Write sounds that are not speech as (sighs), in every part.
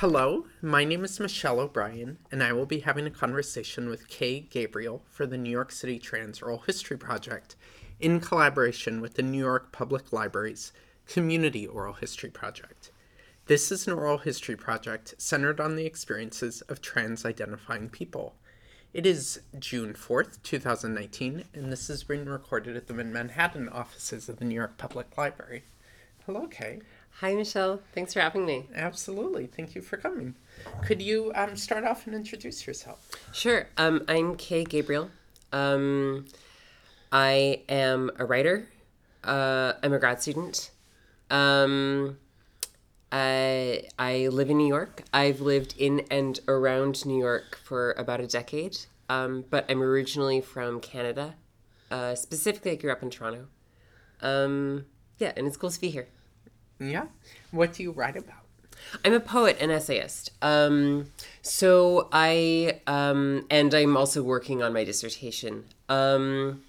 Hello, my name is Michelle O'Brien, and I will be having a conversation with Kay Gabriel for the New York City Trans Oral History Project in collaboration with the New York Public Library's Community Oral History Project. This is an oral history project centered on the experiences of trans identifying people. It is June 4th, 2019, and this is being recorded at the Mid Manhattan offices of the New York Public Library. Hello, Kay. Hi, Michelle. Thanks for having me. Absolutely. Thank you for coming. Could you um, start off and introduce yourself? Sure. Um, I'm Kay Gabriel. Um, I am a writer. Uh, I'm a grad student. Um, I, I live in New York. I've lived in and around New York for about a decade, um, but I'm originally from Canada. Uh, specifically, I grew up in Toronto. Um, yeah, and it's cool to be here. Yeah. What do you write about? I'm a poet and essayist. Um, so I, um, and I'm also working on my dissertation. Um,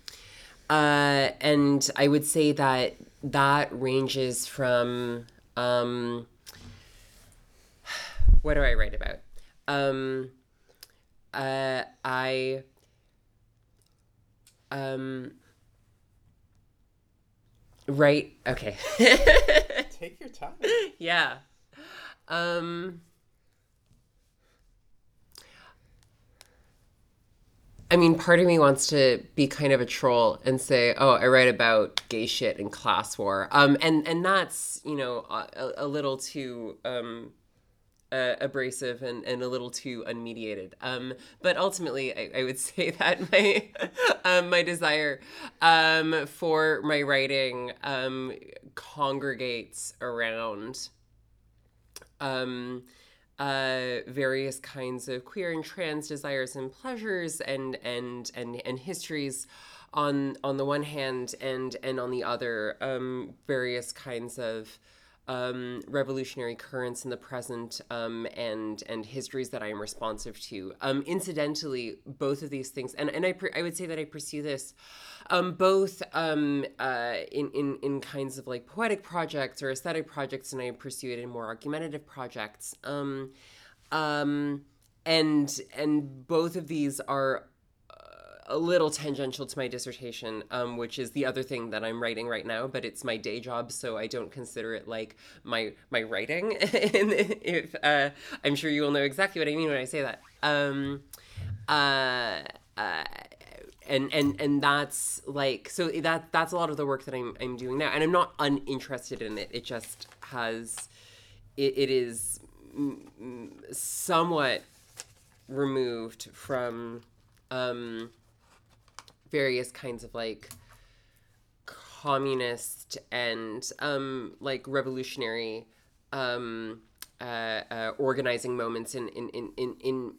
uh, and I would say that that ranges from, um, what do I write about? Um, uh, I, um, write, okay. (laughs) Take your time. (laughs) yeah. Um I mean, part of me wants to be kind of a troll and say, "Oh, I write about gay shit and class war," um, and and that's you know a, a little too um, uh, abrasive and, and a little too unmediated. Um, but ultimately, I, I would (laughs) say that my um, my desire um, for my writing um, congregates around um, uh, various kinds of queer and trans desires and pleasures and and and and histories on on the one hand and and on the other um, various kinds of um, revolutionary currents in the present um, and and histories that I am responsive to. Um, incidentally, both of these things, and, and I, I would say that I pursue this um, both um, uh, in, in, in kinds of like poetic projects or aesthetic projects, and I pursue it in more argumentative projects. Um, and and both of these are a little tangential to my dissertation, um, which is the other thing that I'm writing right now, but it's my day job, so I don't consider it like my my writing. (laughs) if uh, I'm sure you will know exactly what I mean when I say that. Um, uh, uh, and and and that's like so that that's a lot of the work that I'm I'm doing now, and I'm not uninterested in it. It just has, it, it is somewhat removed from um, various kinds of like communist and um, like revolutionary um, uh, uh, organizing moments in in, in, in in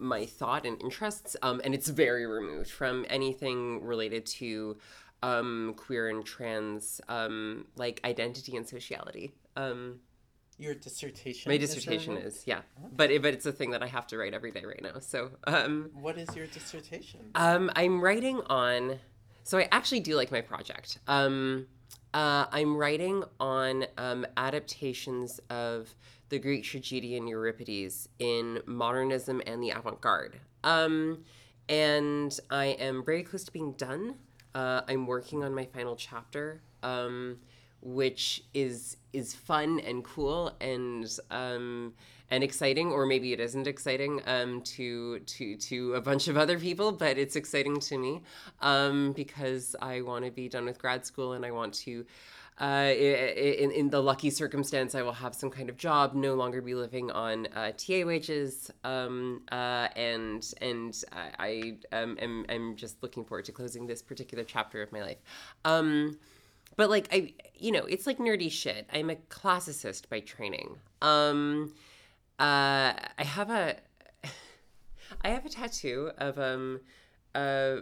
my thought and interests, um, and it's very removed from anything related to um, queer and trans um, like identity and sociality. Um, Your dissertation. my dissertation is. is, yeah, but it, but it's a thing that I have to write every day right now. So um, What is your dissertation? um, I'm writing on. So I actually do like my project. Um, uh, I'm writing on um, adaptations of the Greek tragedy and Euripides in modernism and the avant-garde. Um, and I am very close to being done. Uh, I'm working on my final chapter, um, which is is fun and cool and um, and exciting, or maybe it isn't exciting um, to to to a bunch of other people, but it's exciting to me um, because I want to be done with grad school and I want to. Uh, in, in the lucky circumstance, I will have some kind of job, no longer be living on uh, TA wages, um, uh, and and I, I um, am, am just looking forward to closing this particular chapter of my life. Um, but like I, you know, it's like nerdy shit. I'm a classicist by training. Um, uh, I have a, (laughs) I have a tattoo of um, uh,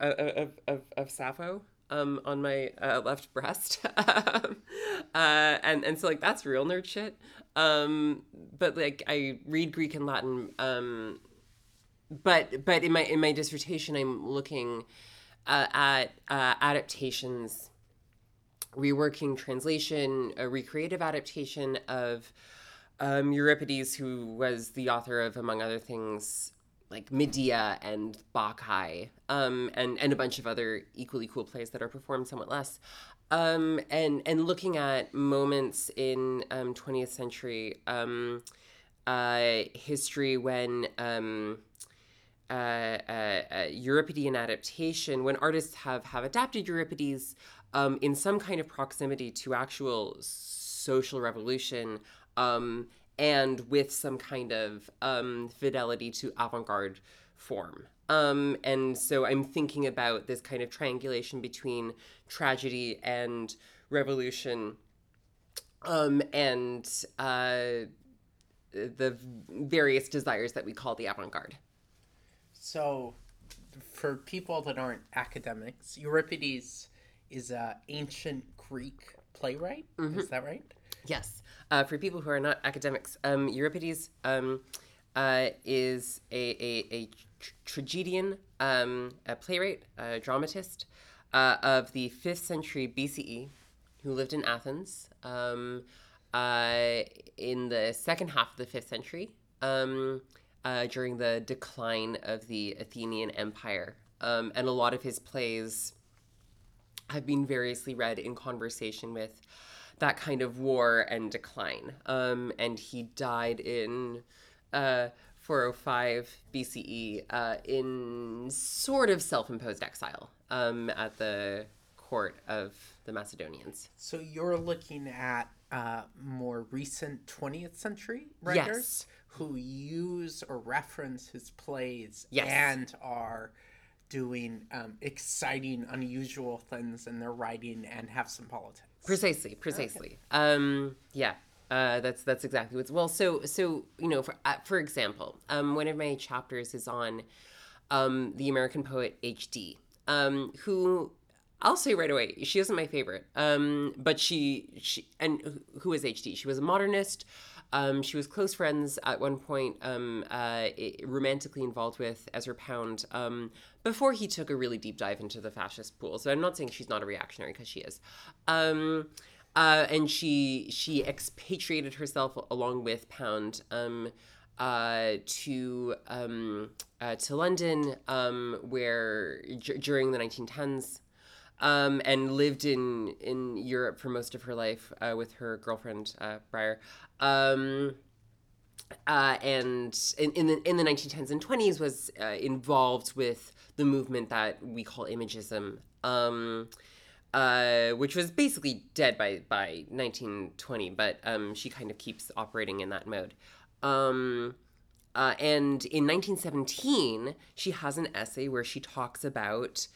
of of, of Sappho um, on my uh, left breast, (laughs) uh, and and so like that's real nerd shit. Um, but like I read Greek and Latin. Um, but but in my in my dissertation, I'm looking uh, at uh, adaptations, reworking translation, a recreative adaptation of um, Euripides, who was the author of, among other things, like Medea and Bacchae, um, and and a bunch of other equally cool plays that are performed somewhat less, um, and and looking at moments in um, 20th century um, uh, history when um, uh, uh, uh, Euripidean adaptation, when artists have have adapted Euripides um, in some kind of proximity to actual social revolution. Um, and with some kind of um, fidelity to avant-garde form. Um, and so I'm thinking about this kind of triangulation between tragedy and revolution, um, and uh, the various desires that we call the avant-garde. So, for people that aren't academics, Euripides is a ancient Greek playwright. Is that right? Yes. Uh, for people who are not academics, um, Euripides um, uh, is a, a, a tr- tragedian, um, a playwright, a dramatist uh, of the 5th century BCE who lived in Athens um, uh, in the second half of the 5th century um, uh, during the decline of the Athenian Empire. Um, and a lot of his plays have been variously read in conversation with that kind of war and decline. Um, and he died in uh, 405 BCE uh, in sort of self imposed exile um, at the court of the Macedonians. So you're looking at uh, more recent 20th century writers Yes. who use or reference his plays Yes. and are doing um, exciting, unusual things in their writing and have some politics. Precisely, precisely. Um, yeah, uh, that's that's exactly what's well. So so you know, for uh, for example, um, one of my chapters is on um, the American poet H.D., um, who I'll say right away, she isn't my favorite. Um, but she she and who is H.D.? She was a modernist. Um, she was close friends at one point, um, uh, romantically involved with Ezra Pound um, before he took a really deep dive into the fascist pool. So I'm not saying she's not a reactionary because she is. Um, uh, and she she expatriated herself along with Pound um, uh, to um, uh, to London, where d- during the 1910s um, and lived in in Europe for most of her life uh, with her girlfriend uh. Um, uh, and in, in the in the 1910s and 20s was uh, involved with the movement that we call imagism, um, uh, which was basically dead by by 1920, but um, she kind of keeps operating in that mode. Um, uh, and in 1917, she has an essay where she talks about,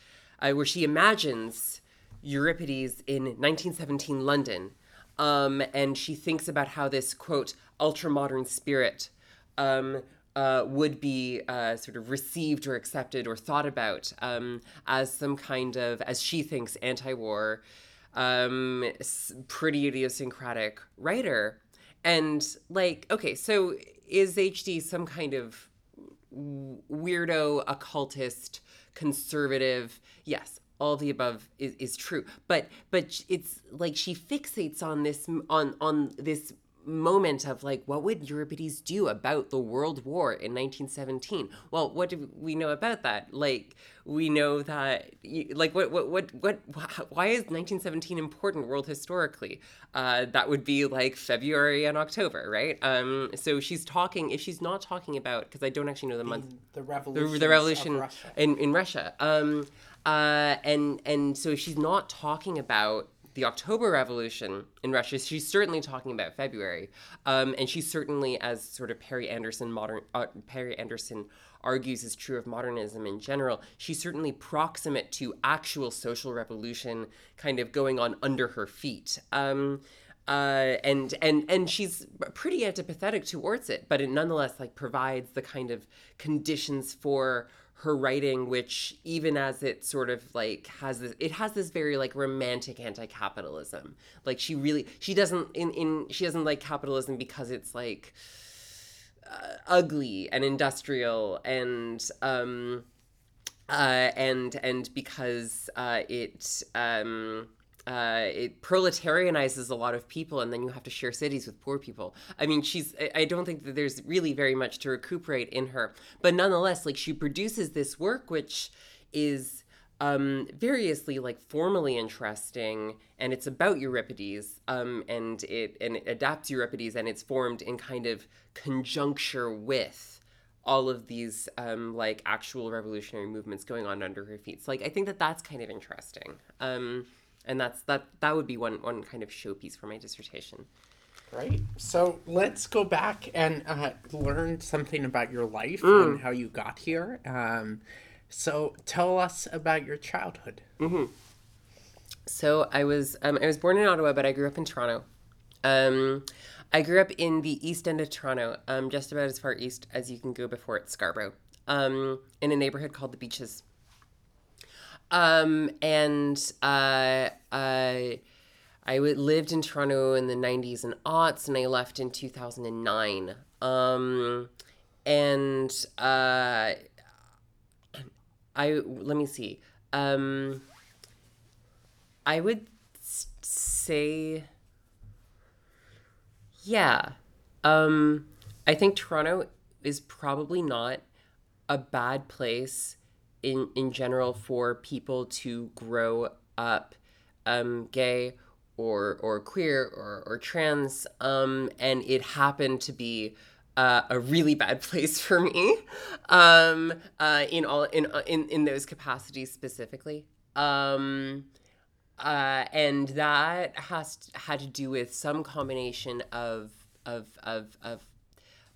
uh, where she imagines Euripides in 1917 London. Um, and she thinks about how this, quote, ultra modern spirit um, uh, would be uh, sort of received or accepted or thought about um, as some kind of, as she thinks, anti war, um, pretty idiosyncratic writer. And like, okay, so is HD some kind of weirdo, occultist, conservative? Yes, all the above is, is true. But but it's like she fixates on this on on this moment of like what would Euripides do about the world war in 1917 well what do we know about that like we know that like what what what what why is 1917 important world historically uh that would be like February and October right um so she's talking if she's not talking about because I don't actually know the month The the, revolution. the revolution Of Russia. in in Russia. Um, uh, and and so she's not talking about the October Revolution in Russia. She's certainly talking about February, um, and she's certainly, as sort of Perry Anderson modern uh, Perry Anderson argues is true of modernism in general. She's certainly proximate to actual social revolution, kind of going on under her feet. Um, uh, and and and she's pretty antipathetic towards it, but it nonetheless like provides the kind of conditions for her writing, which even as it sort of like has this, it has this very like romantic anti-capitalism. Like she really she doesn't in in she doesn't like capitalism because it's like uh, ugly and industrial and um uh, and and because uh, it um, uh, it proletarianizes a lot of people, and then you have to share cities with poor people. I mean, she's. I- don't think that there's really very much to recuperate in her, but nonetheless, like she produces this work which is um, variously like formally interesting, and it's about Euripides, um, and it and it adapts Euripides, and it's formed in kind of conjuncture with all of these um, like actual revolutionary movements going on under her feet. So like I think that that's kind of interesting, um, and that's that that would be one one kind of showpiece for my dissertation. Right. So let's go back and uh, learn something about your life and how you got here. Um, so tell us about your childhood. So I was um, I was born in Ottawa, but I grew up in Toronto. Um, I grew up in the east end of Toronto, um, just about as far east as you can go before it's Scarborough, um, in a neighborhood called the Beaches. Um, and uh, I I would, lived in Toronto in the 90s and aughts, and I left in 2009. Um, and uh, I let me see. Um, I would say, yeah. Um, I think Toronto is probably not a bad place in in general for people to grow up um, gay or or queer or, or trans. Um, and it happened to be uh, a really bad (laughs) place for me um, uh, in all in in in those capacities specifically. Um, uh, and that has had to do with some combination of of of, of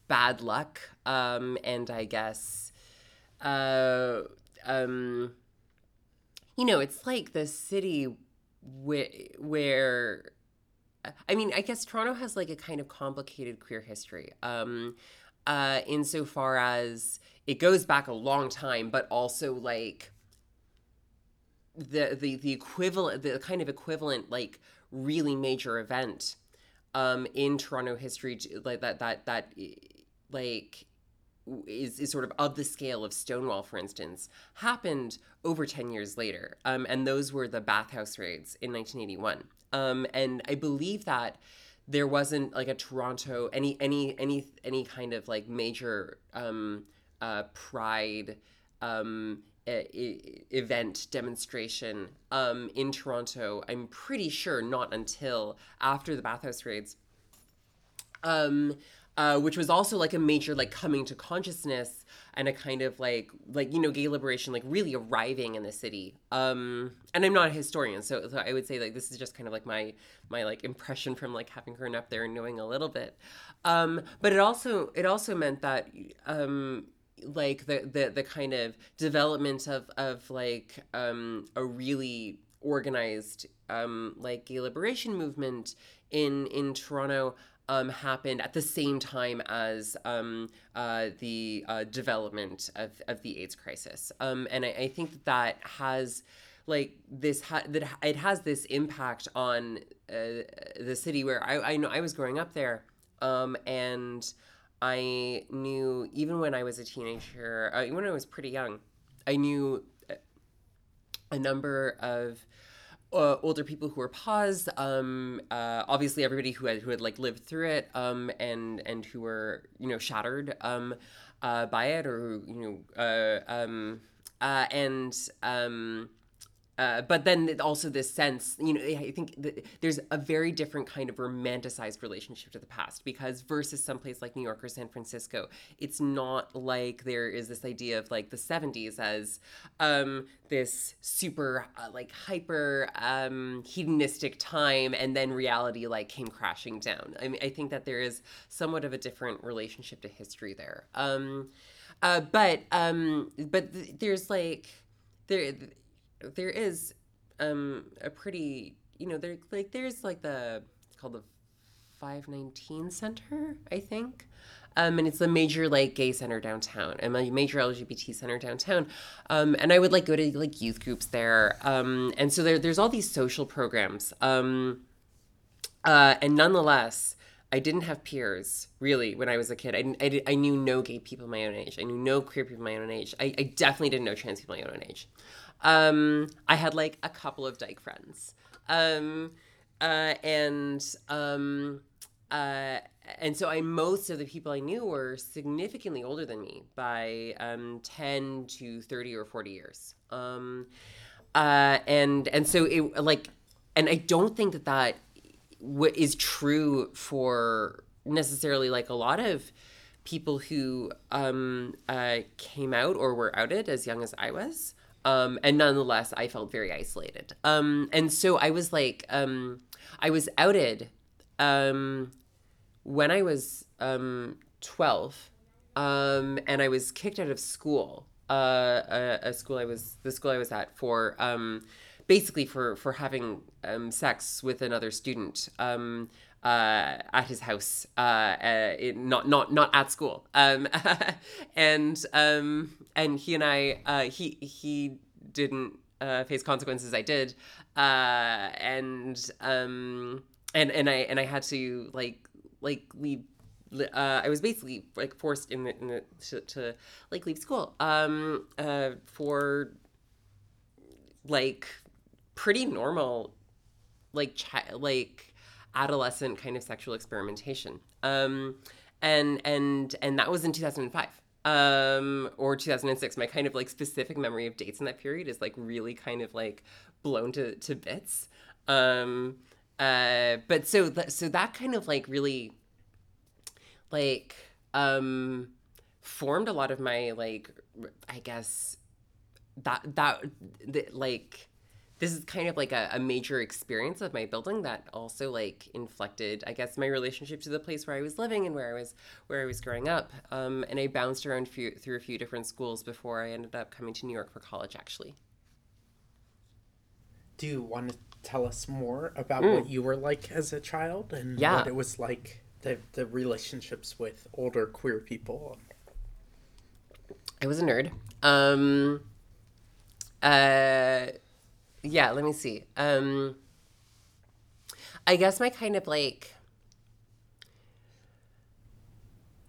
bad luck um, and I guess uh, um, you know it's like the city where where I mean I guess Toronto has like a kind of complicated queer history um, uh, insofar as it goes back a long time but also like the the the equivalent the kind of equivalent like really major event um in Toronto history like that that that like is, is sort of of the scale of Stonewall, for instance, happened over 10 years later. Um, and those were the bathhouse raids in 1981. Um, and I believe that there wasn't like a Toronto, any, any, any, any kind of like major um, uh, pride um, event demonstration um, in Toronto. I'm pretty sure not until after the bathhouse raids um uh, which was also like a major like coming to consciousness and a kind of like like you know gay liberation like really arriving in the city. Um and i'm not a historian so, so i would say like this is just kind of like my my like impression from like having grown up there and knowing a little bit. Um but it also it also meant that um like the the, the kind of development of of like um a really organized um like gay liberation movement in in toronto um, happened at the same time as um, uh, the uh, development of, of the AIDS crisis. Um, and I, I think that, that has like this ha- that it has this impact on uh, the city where I, I know I was growing up there um, and I knew even when I was a teenager, uh, when I was pretty young, I knew a number of uh, older people who were paused. Um, uh, obviously, everybody who had who had like lived through it, um, and and who were you know shattered um, uh, by it, or you know, uh, um, uh, and um, uh, but then also this sense, you know, I think there's a very different kind of romanticized relationship to the past because versus someplace like New York or San Francisco, it's not like there is this idea of like the 70s as um, this super uh, like hyper um, hedonistic time and then reality like came crashing down. I mean, I think that there is somewhat of a different relationship to history there. Um, uh, but um, but th- there's like there there is um a pretty you know there like there's like the it's called the 519 center i think um, and it's a major like gay center downtown and a major lgbt center downtown um, and i would like go to like youth groups there um, and so there, there's all these social programs um, uh, and nonetheless I didn't have peers really when I was a kid. I, I, I knew no gay people my own age. I knew no queer people my own age. I, I definitely didn't know trans people my own age. Um, I had like a couple of dyke friends. um, uh, and um, uh, and so I most of the people I knew were significantly older than me by um, ten to thirty or forty years. Um, uh, and and so it like, and I don't think that that w- is true for necessarily like a lot of people who um, uh, came out or were outed as young as I was. Um, and nonetheless, I felt very isolated. Um, and so I was like, um, I was outed um, when I was um, 12, um, and I was kicked out of school. Uh, a, a school I was, the school I was at for, basically for for having sex with another student. Uh, at his house, uh, uh, not not not at school, um, (laughs) and um, and he and I, uh, he he didn't uh, face consequences. I did, uh, and um, and and I and I had to like like leave. Uh, I was basically like forced in, the, in the, to, to like leave school um, uh, for like pretty normal like chi- like adolescent kind of sexual experimentation. Um, and and and that was in 2005 um or 2006 my kind of like specific memory of dates in that period is like really kind of like blown to to bits um uh but so th- so that kind of like really like um formed a lot of my like i guess that that the, like this is kind of like a, a, major experience of my building that also like inflected i guess my relationship to the place where i was living and where i was where i was growing up um, and i bounced around few, through a few different schools before i ended up coming to new york for college actually do you want to tell us more about mm. what you were like as a child and yeah. what it was like the, the relationships with older queer people i was a nerd um uh yeah, let me see. Um, I guess my kind of like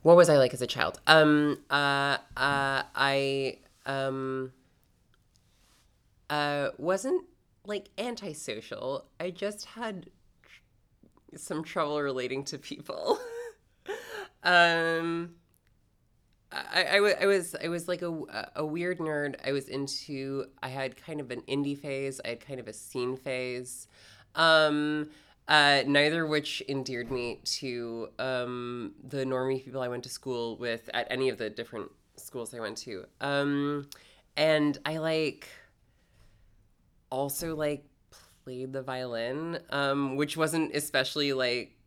what was I like as a child? Um, uh, uh, I um, uh, wasn't like antisocial. I just had tr- some trouble relating to people. (laughs) um, I, I, I was I was like a, a weird nerd. I was into I had kind of an indie phase. I had kind of a scene phase. Um, uh, neither which endeared me to um, the normie people I went to school with at any of the different schools I went to. Um, and I like also like played the violin, um, which wasn't especially like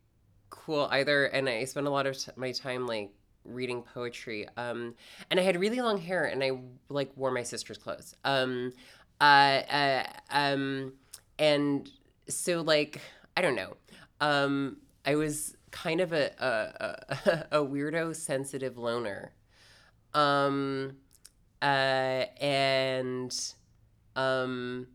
cool either. And I spent a lot of t- my time like reading poetry. Um, and I had really long hair, and I like wore my sister's clothes. Um, uh, uh, um, and so like I don't know. Um, I was kind of a a, a, (laughs) a weirdo, sensitive loner. Um, uh, and um.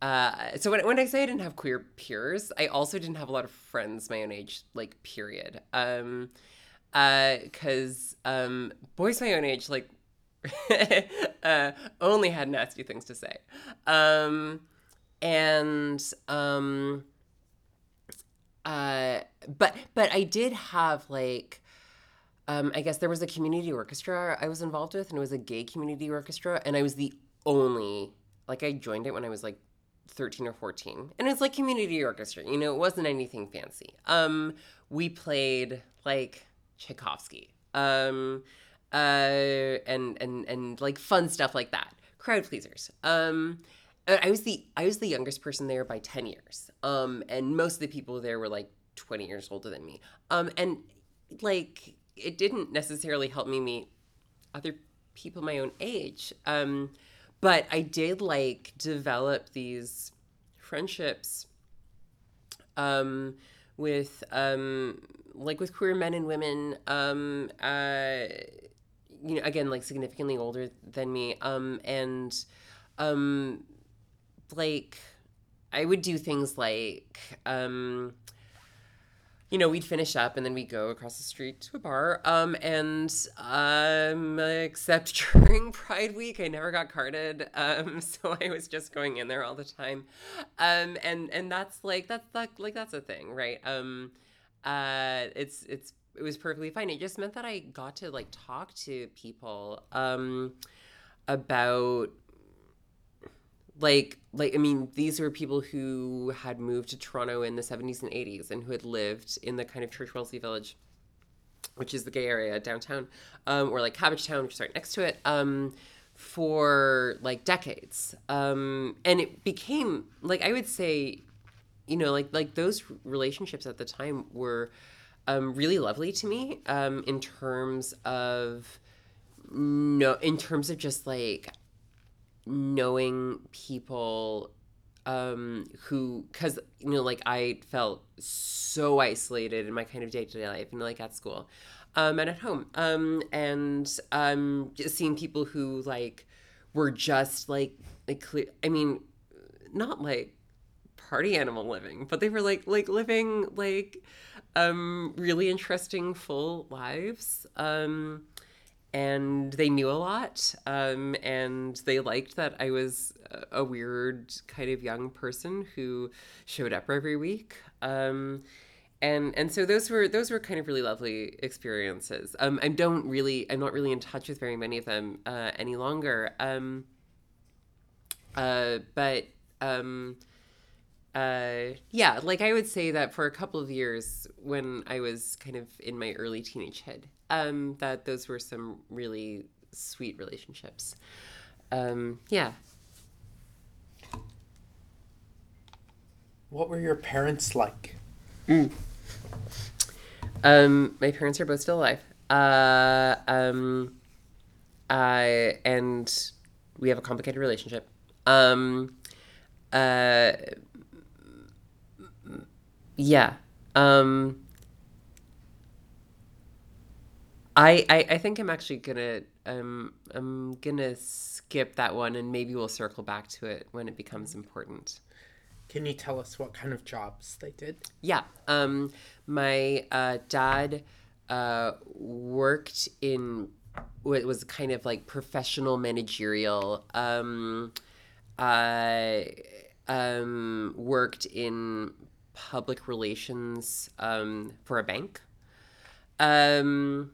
Uh, so when, when I say I didn't have queer peers, I also didn't have a lot of friends my own age, like period. Um, because uh, um, boys my own age like (laughs) uh, only had nasty things to say, um, and um, uh, but but I did have like. Um, I guess there was a community orchestra I was involved with, and it was a gay community orchestra, and I was the only like I joined it when I was like 13 or 14 and it's like community orchestra you know it wasn't anything fancy um we played like Tchaikovsky. Um, uh, and and and like fun stuff like that. Crowd pleasers. Um, I was the I was the youngest person there by ten years. Um, and most of the people there were like twenty years older than me. Um, and like it didn't necessarily help me meet other people my own age. Um, but I did like develop these friendships um, with um, like with queer men and women, um, uh, you know, again, like significantly older than me, um, and um, like I would do things like um, you know, we'd finish up and then we'd go across the street to a bar. Um, and um, except (laughs) during Pride Week, I never got carded. Um, (laughs) so I was just going in there all the time. Um, and and that's like that's that like that's a thing, right? Um, uh, it's it's it was perfectly fine. It just meant that I got to like talk to people um, about like like i mean these were people who had moved to toronto in the 70s and 80s and who had lived in the kind of church wellesley village which is the gay area downtown um, or like cabbage town which is right next to it um, for like decades um, and it became like i would say you know like like those relationships at the time were um, really lovely to me um, in terms of no in terms of just like knowing people um who because you know like i felt so isolated in my kind of day-to-day life and like at school um and at home um and um just seeing people who like were just like like clear i mean not like party animal living but they were like like living like um really interesting full lives. Um and they knew a lot um, and they liked that i was a weird kind of young person who showed up every week. Um, and and so those were those were kind of really lovely experiences. Um, i don't really i'm not really in touch with very many of them uh, any longer. Um, uh, but um, uh, yeah, like I would say that for a couple of years when I was kind of in my early teenagehood, um, that those were some really sweet relationships. Um, yeah. What were your parents like? Um, my parents are both still alive. Uh, um, uh, and we have a complicated relationship. Um, uh, yeah. Um, I, I I think I'm actually gonna um I'm gonna skip that one and maybe we'll circle back to it when it becomes important. Can you tell us what kind of jobs they did? Yeah. Um, my uh, dad uh, worked in what was kind of like professional managerial. Um, uh, um, worked in public relations um, for a bank. Um,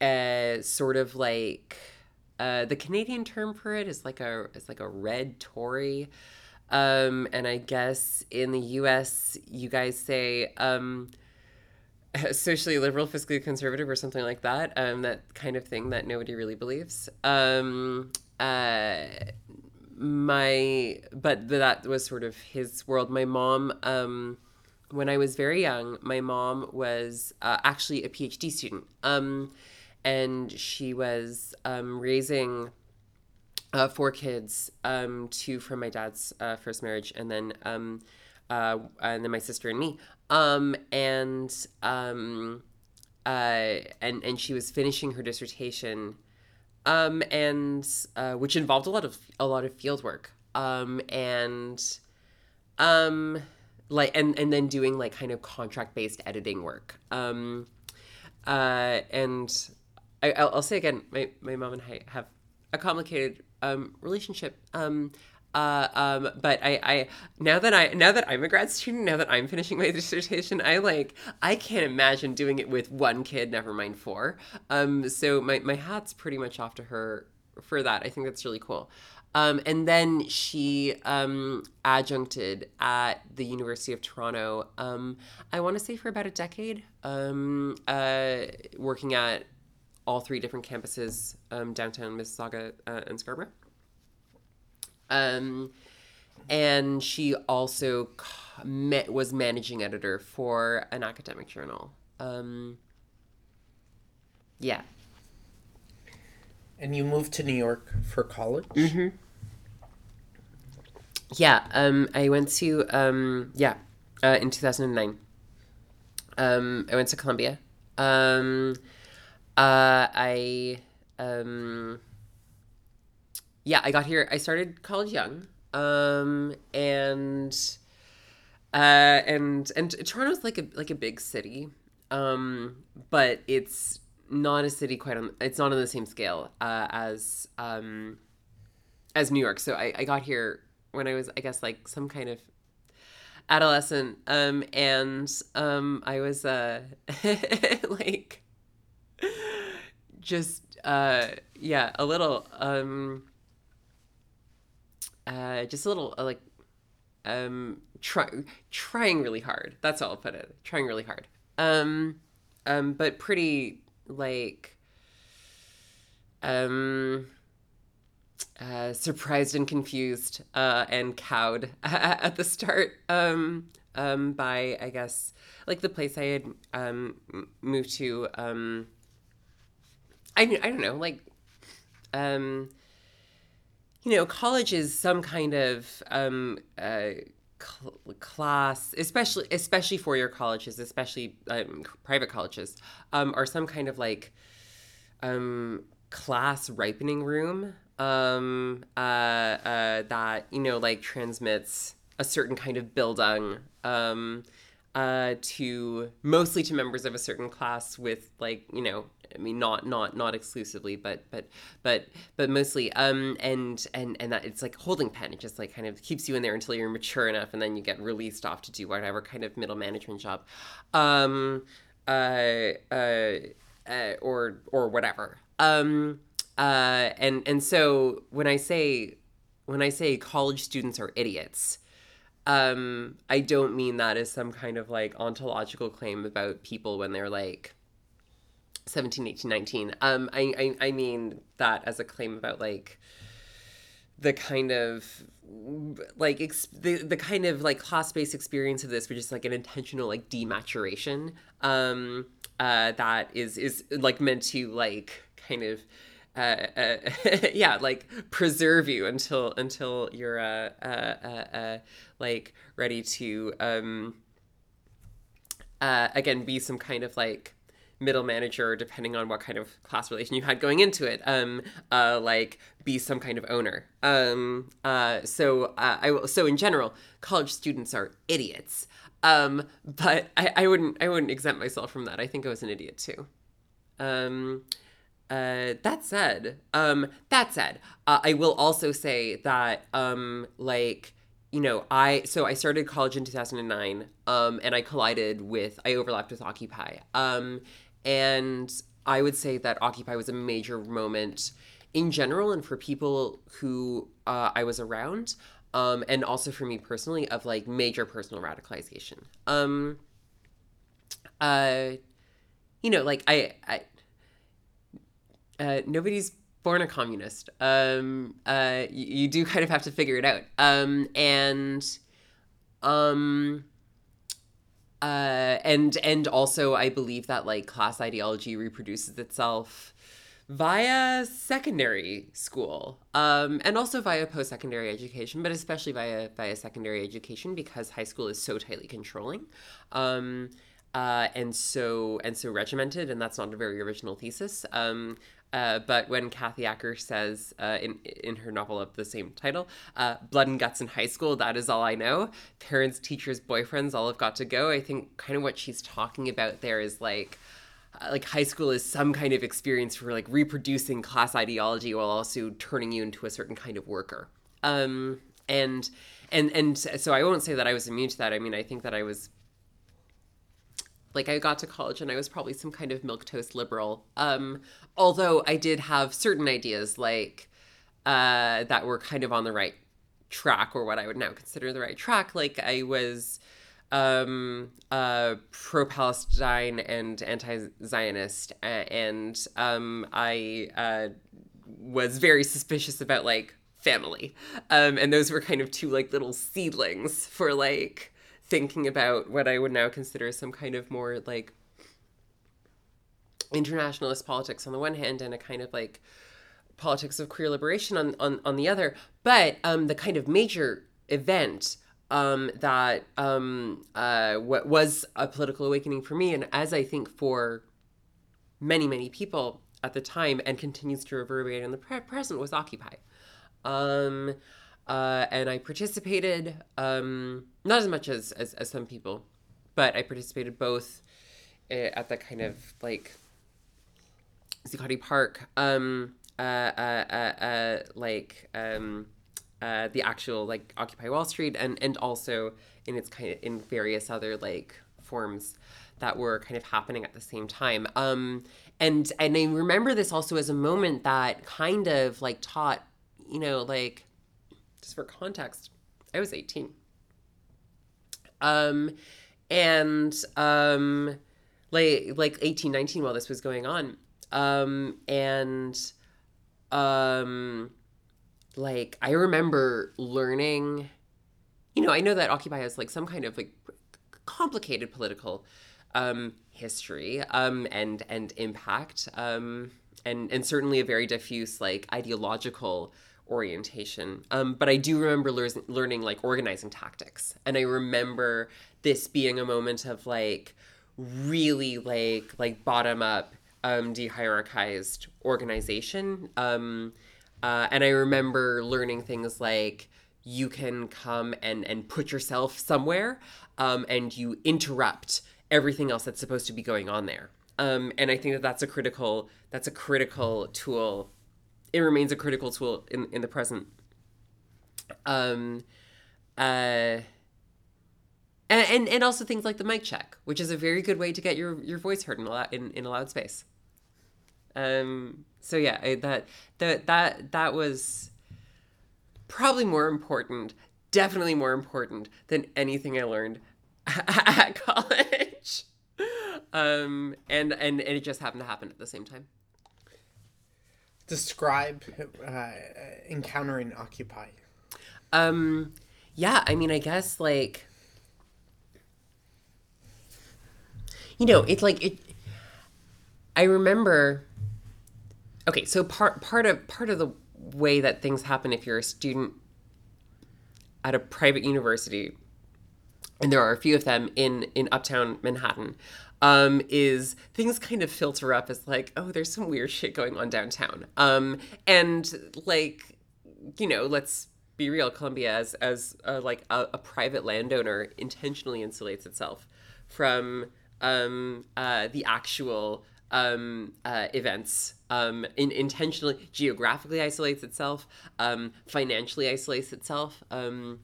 uh, sort of like uh, the Canadian term for it is like a is like a red Tory. Um, and I guess in the U.S. you guys say um, (laughs) socially liberal, fiscally conservative, or something like that. Um, that kind of thing that nobody really believes. Um, uh, my but that was sort of his world. My mom, um, when I was very young, my mom was uh, actually a PhD student, um, and she was um, raising uh, four kids, um, two from my dad's uh, first marriage, and then um, uh, and then my sister and me. Um, and um, uh, and and she was finishing her dissertation um, and uh, which involved a lot of a lot of field work, um, and um, like and and then doing like kind of contract based editing work. Um, uh, and I, I'll, I'll say again, my my mom and I have a complicated um, relationship. Um, uh, um, but I, I now that I now that I'm a grad student, now that I'm finishing my (laughs) dissertation, I like I can't imagine doing it with one kid, never mind four. Um, so my my hat's pretty much off to her for that. I think that's really cool. Um, and then she um, adjuncted at the University of Toronto. Um, I want to say for about a decade, um, uh, working at all three different campuses um, downtown Mississauga uh, and Scarborough. Um, and she also met, was managing editor for an academic journal. Um, yeah. And you moved to New York for college? Mm-hmm. Yeah, um, I went to, um, yeah, uh, in 2009. Um, I went to Columbia. Um, uh, I, um, yeah, I got here. I started college young, um, and uh, and and Toronto's like a like a big city, um, but it's not a city quite on. It's not on the same scale uh, as um, as New York. So I, I got here when I was, I guess, like some kind of adolescent, um, and um, I was uh, (laughs) like just uh, yeah, a little um, uh, just a little uh, like um, try, trying really hard. That's all I'll put it. Trying really hard. Um, um, but pretty like um uh, surprised and confused uh, and cowed (laughs) at the start um, um, by I guess like the place I had um, moved to. Um, I I don't know like um, you know college is some kind of um, uh, cl- class, especially especially four year colleges, especially um, private colleges, um, are some kind of like um, class ripening room um, uh, uh, that you know like transmits a certain kind of bildung um, uh, to mostly to members of a certain class with like you know I mean not not not exclusively but but but but mostly um and and and that it's like holding pen. It just like kind of keeps you in there until you're mature enough and then you get released off to do whatever kind of middle management job um uh uh, uh or or whatever. Um uh, and and so when I say when I say college students are idiots, um, I don't mean that as some kind of like ontological claim about people when they're like 17, 18, 19. Um, I, I, I mean that as a claim about like the kind of like ex- the, the kind of like class-based experience of this which is like an intentional like dematuration um uh that is is like meant to like kind of uh, uh, (laughs) yeah, like preserve you until until you're uh, uh, uh, uh like ready to um, again be some kind of like middle manager, depending on what kind of class relation you had going into it. Um, like be some kind of owner. Um, so I so in general, college students are idiots. Um, but I, I wouldn't I wouldn't exempt myself from that. I think I was an idiot too. Um, uh, that said, um, that said, uh, I will also say that, um, like, you know, I so I started college in 2009, um, and I collided with, I overlapped with Occupy, um, and I would say that Occupy was a major moment in general, and for people who uh, I was around, um, and also for me personally, of like major personal radicalization. Um, uh, you know, like I, I uh, nobody's born a communist. Um, uh, you, you, do (laughs) kind of have to figure it out. Um, and um, uh, and and also, I believe that like class ideology reproduces itself via secondary school um, and also via post-secondary education but especially via via secondary education because high school is so tightly controlling um, uh, and so and so regimented and that's not a very original thesis um, uh, but when Kathy Acker says uh, in in her novel of the same title, uh, "Blood and guts in high school," that is all I know. Parents, teachers, boyfriends, all have got to go. I think kind of what she's talking about there is like uh, like high school is some kind of experience for like reproducing class ideology while also turning you into a certain kind of worker. Um, and and and so I won't say that I was immune to that. I mean, I think that I was like I got to college and I was probably some kind of milk toast liberal. Um, although I did have certain ideas like uh, that were kind of on the right track or what I would now consider the right track. Like I was um, uh, pro Palestine and anti Zionist, and um, I uh, was very suspicious about like family. Um, and those were kind of two like little seedlings for like thinking about what I would now consider some kind of more like internationalist politics on the one hand and a kind of like politics of queer liberation on on, on the other. But um, the kind of major event um, that um, uh, what was a political awakening for me, and as I think for many many people at the time, and continues to reverberate in the pre- present, was Occupy. Um, uh, and I participated, um, not as much as, as, as some people, but I participated both uh, at the kind of like Zuccotti Park, um, uh, uh, uh, uh, like um, uh, the actual like Occupy Wall Street, and and also in its kind of in various other like forms that were kind of happening at the same time. Um, and and I remember this also as a moment that kind of like taught, you know, like just for context, I was eighteen. Um, and um, like like 18, 19 while this was going on. Um, and um, like I remember learning, you know, I know that Occupy has like some kind of like complicated political um, history um, and and impact, um, and and certainly a very diffuse like ideological orientation. Um, but I do remember lear- learning like organizing tactics, and I remember this being a moment of like really like like bottom up um, de-hierarchized organization. Um, uh, and I remember learning things like you can come and and put yourself somewhere, um, and you interrupt everything else that's supposed to be going on there. Um, and I think that that's a critical that's a critical tool. It remains a critical tool in in the present. Um, uh, and, and, and also things like the mic check, which is a very good way to get your, your voice heard in a, loud, in, in a loud space. Um, so yeah, I, that that that that was probably more important, definitely more important than anything I learned (laughs) at college. Um, and, and and it just happened to happen at the same time. Describe uh, encountering Occupy. Um, yeah, I mean, I guess like you know, it's like it. I remember. Okay, so part part of part of the way that things happen if you're a student at a private university, and there are a few of them in in uptown Manhattan, um, is things kind of filter up as like, oh, there's some weird shit going on downtown, um, and like, you know, let's be real, Columbia as as a, like a, a private landowner intentionally insulates itself from um, uh, the actual um, uh, events. Um, in, intentionally, geographically isolates itself, um, financially isolates itself. Um,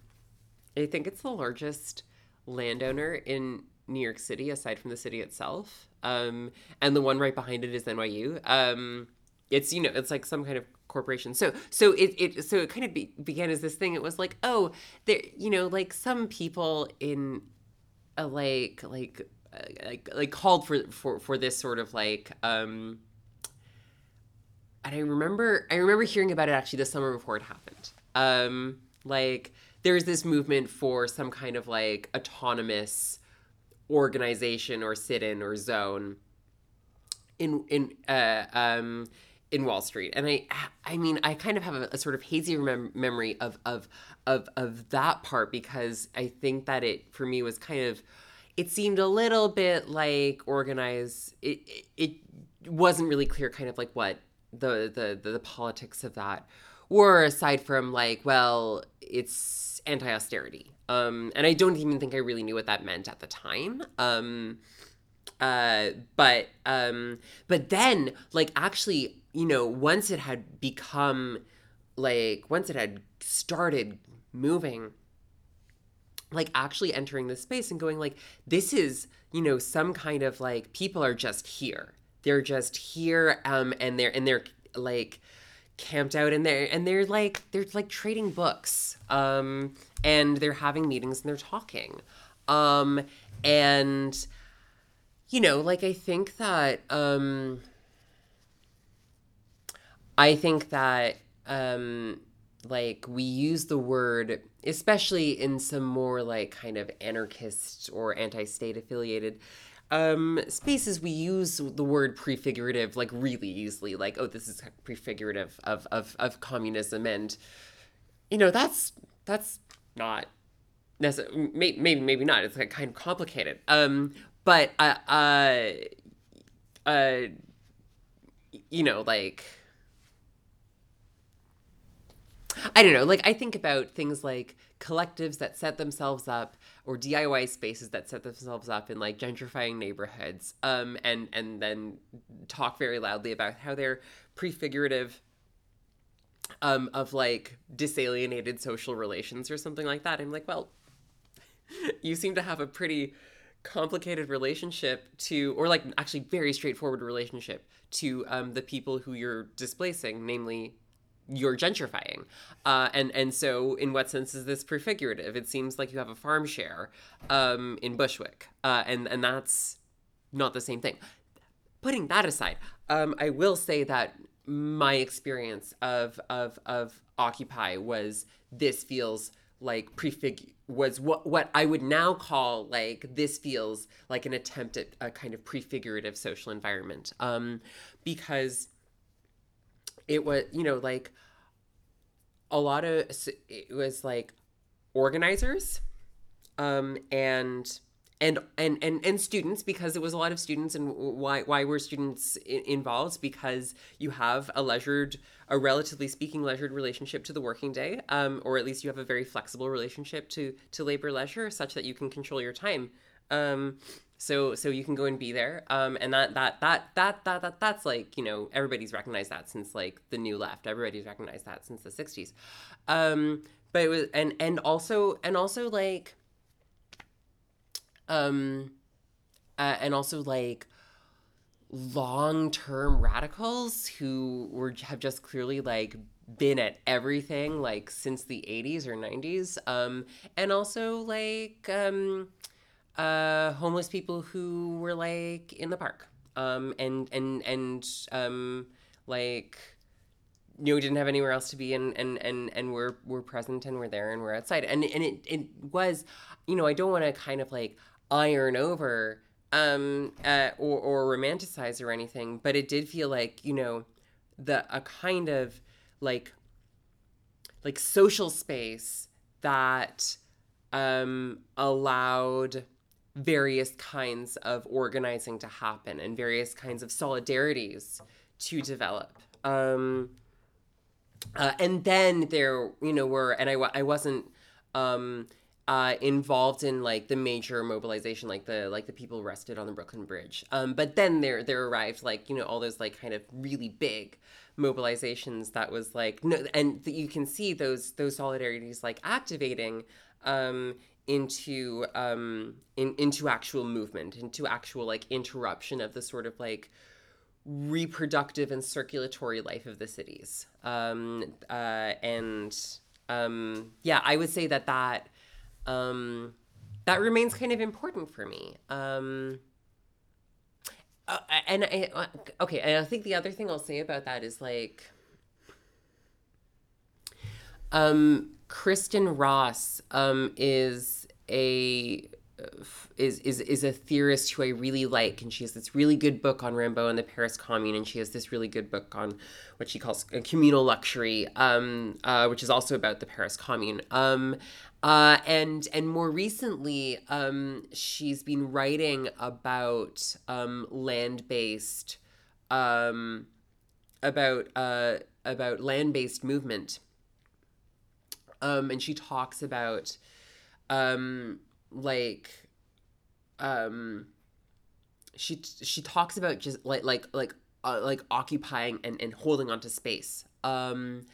I think it's the largest landowner in New York City, aside from the city itself. Um, and the one right behind it is NYU. Um, it's you know it's like some kind of corporation. So so it, it so it kind of be, began as this thing. It was like oh there you know like some people in a like like like like called for for for this sort of like um and I remember I remember hearing about it actually the summer before it happened. Um like there's this movement for some kind of like autonomous organization or sit-in or zone in in uh um in Wall Street. And I I mean I kind of have a, a sort of hazy remem- memory of of of of that part because I think that it for me was kind of it seemed a little bit like organized. It, it, it wasn't really clear, kind of like what the, the the the politics of that were, aside from like, well, it's anti austerity, um, and I don't even think I really knew what that meant at the time. Um, uh, but um, but then, like, actually, you know, once it had become like once it had started moving like actually entering this space and going like this is you know some kind of like people are just here they're just here um and they're and they're like camped out in they're and they're like they're like trading books um and they're having meetings and they're talking. Um and you know like i think that um i think that um like we use the word especially in some more like kind of anarchist or anti-state affiliated um, spaces we use the word prefigurative like really easily like oh this is prefigurative of, of, of communism and you know that's that's not necessarily maybe, maybe not it's like kind of complicated um, but uh, uh, uh, you know like I don't know. Like I think about things like collectives that set themselves up or DIY spaces that set themselves up in like gentrifying neighborhoods, um, and and then talk very loudly about how they're prefigurative um, of like disalienated social relations or something like that. I'm like, well, (laughs) you seem to have a pretty complicated relationship to, or like actually very straightforward relationship to um, the people who you're displacing, namely you're gentrifying. Uh, and and so in what sense is this prefigurative? It seems like you have a farm share um, in Bushwick, uh, and and that's not the same thing. Putting that aside, um, I will say that my experience of of of Occupy was this feels like prefig was what what I would now call like this feels like an attempt at a kind of prefigurative social environment um, because it was you know like a lot of it was like organizers um, and and and and and students because it was a lot of students and why why were students involved? Because you have a leisured a relatively speaking leisured relationship to the working day um, or at least you have a very flexible relationship to to labor leisure such that you can control your time. Um, so so you can go and be there. Um, and that, that that that that that that's like you know everybody's recognized that since like the new left. Everybody's recognized that since the 60s um, but it was and and also and also like um uh, and also like long-term radicals who were have just clearly like been at everything like since the 80s or 90s um and also like um uh homeless people who were like in the park. Um and and and um like you know, didn't have anywhere else to be and and and and we're we're present and we're there and we're outside. And and it it was you know i don't want to kind of like iron over um, uh, or, or romanticize or anything, but it did feel like you know the a kind of like like social space that um, allowed various kinds of organizing to happen and various kinds of solidarities to develop. Um, uh, and then there, you know, were, and I, I wasn't, um, uh, involved in like the major mobilization, like the like the people arrested on the Brooklyn Bridge. Um, but then there there arrived like you know all those like kind of really big mobilizations that was like no, and you can see those those solidarities like activating um, into um, in, into actual movement, into actual like interruption of the sort of like reproductive and circulatory life of the cities. Um, uh, and um, yeah, I would say that that um, that remains kind of important for me. Um, uh, and I, uh, okay, and I think the other thing I'll say about that is like, um, Kristin Ross um, is a is is is a theorist who I really like, and she has this really good book on Rimbaud and the Paris Commune, and she has this really good book on what she calls communal luxury, um, uh, which is also about the Paris Commune. Um, uh, and and more recently, um, she's been writing about um, land based, um, about uh, about land based movement. Um, and she talks about, um, like, um, she she talks about just like like like uh, like occupying and and holding onto space. Um,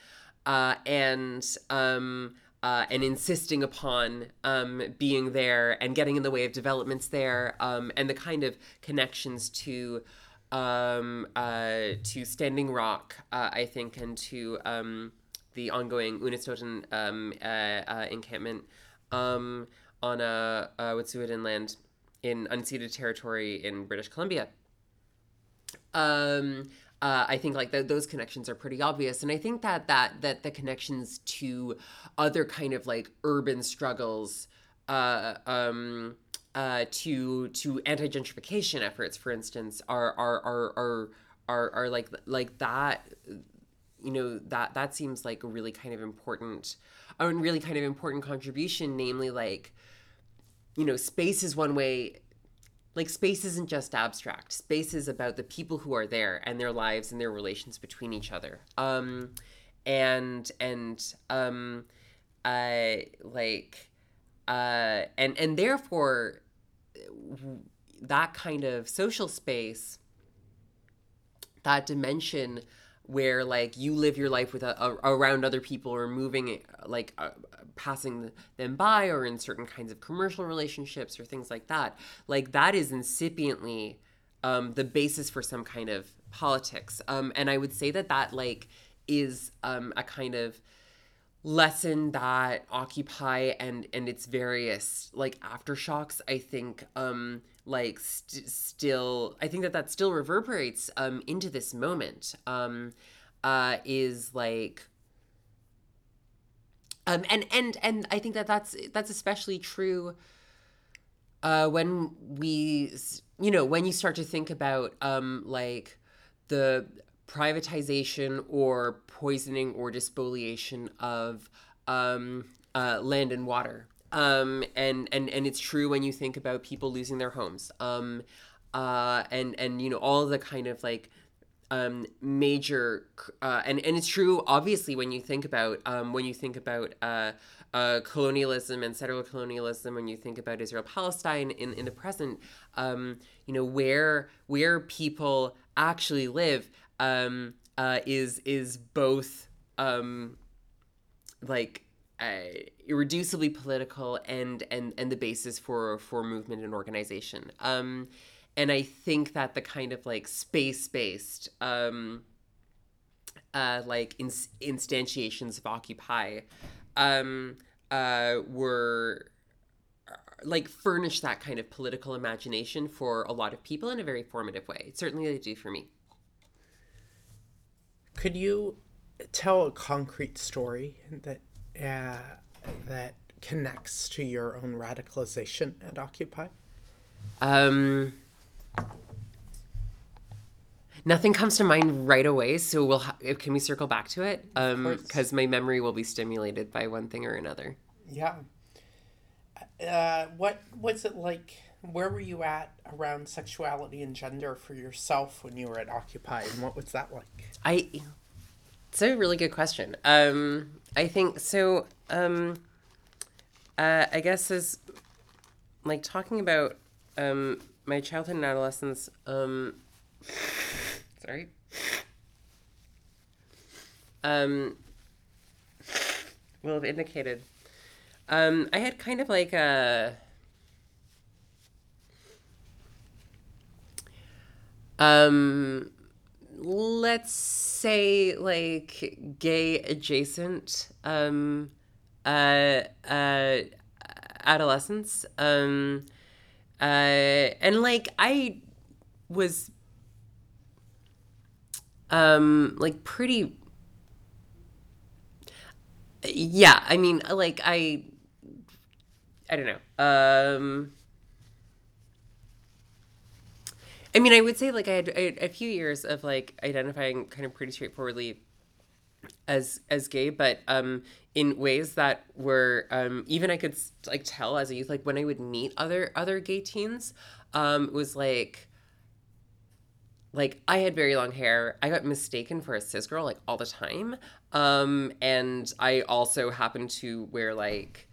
uh, and um uh, and insisting upon um, being there and getting in the way of developments there um, and the kind of connections to um, uh, to Standing Rock, uh, I think, and to um, the ongoing Unistoten um, uh, uh, encampment um, on a uh, Wet'suwet'en land in unceded territory in British Columbia. Um, uh, I think like the, those connections are pretty obvious, and I think that that that the connections to other kind of like urban struggles, uh, um, uh, to to anti gentrification efforts, for instance, are are are are are, are like like that. You know that that seems like a really kind of important, a really kind of important contribution. Namely, like, you know, space is one way like space isn't just abstract space is about the people who are there and their lives and their relations between each other um, and and um, uh, like uh, and and therefore that kind of social space, that dimension where like you live your life with a, a, around other people or moving like uh, passing them by or in certain kinds of commercial relationships or things like that like that is incipiently um, the basis for some kind of politics. Um, and i would say that that like is um, a kind of lesson that occupy and and its various like aftershocks i think um like st- still i think that that still reverberates um into this moment um uh is like um and and and i think that that's that's especially true uh when we you know when you start to think about um like the privatization or poisoning or despoliation of um, uh, land and water. Um, and, and, and it's true when you think about people losing their homes. Um, uh, and, and, you know, all the kind of like um, major, uh, and, and it's true, obviously, when you think about, um, when you think about, uh, uh, colonialism and settler colonialism, when you think about Israel Palestine in, in the present, um, you know, where where people actually live um, uh, is is both um, like uh, irreducibly political and and and the basis for for movement and organization. Um, and I think that the kind of like space based um, uh, like ins- instantiations of Occupy um, uh, were uh, like furnish that kind of political imagination for a lot of people in a very formative way. Certainly, they do for me. Could you tell a concrete story that uh, that connects to your own radicalization at Occupy? Um, nothing comes to mind right away, so we'll ha- can we circle back to it? Um, because my memory will be stimulated by one thing or another. Yeah. Uh, what was it like? Where were you at around sexuality and gender for yourself when you were at Occupy, and what was that like? I. It's a really good question. Um, I think so. Um, uh, I guess is like talking about um, my childhood and adolescence. Um, sorry. Um, will have indicated. Um, I had kind of like a. Um, let's say like gay adjacent um uh uh adolescence um uh and like i was um like pretty yeah i mean like i i don't know um I mean, I would say like I had, I had a few years of like identifying kind of pretty straightforwardly as as gay, but um, in ways that were um, even I could like tell as a youth, like when I would meet other other gay teens, um, was like like I had very long hair. I got mistaken for a cis girl like all the time, um, and I also happened to wear like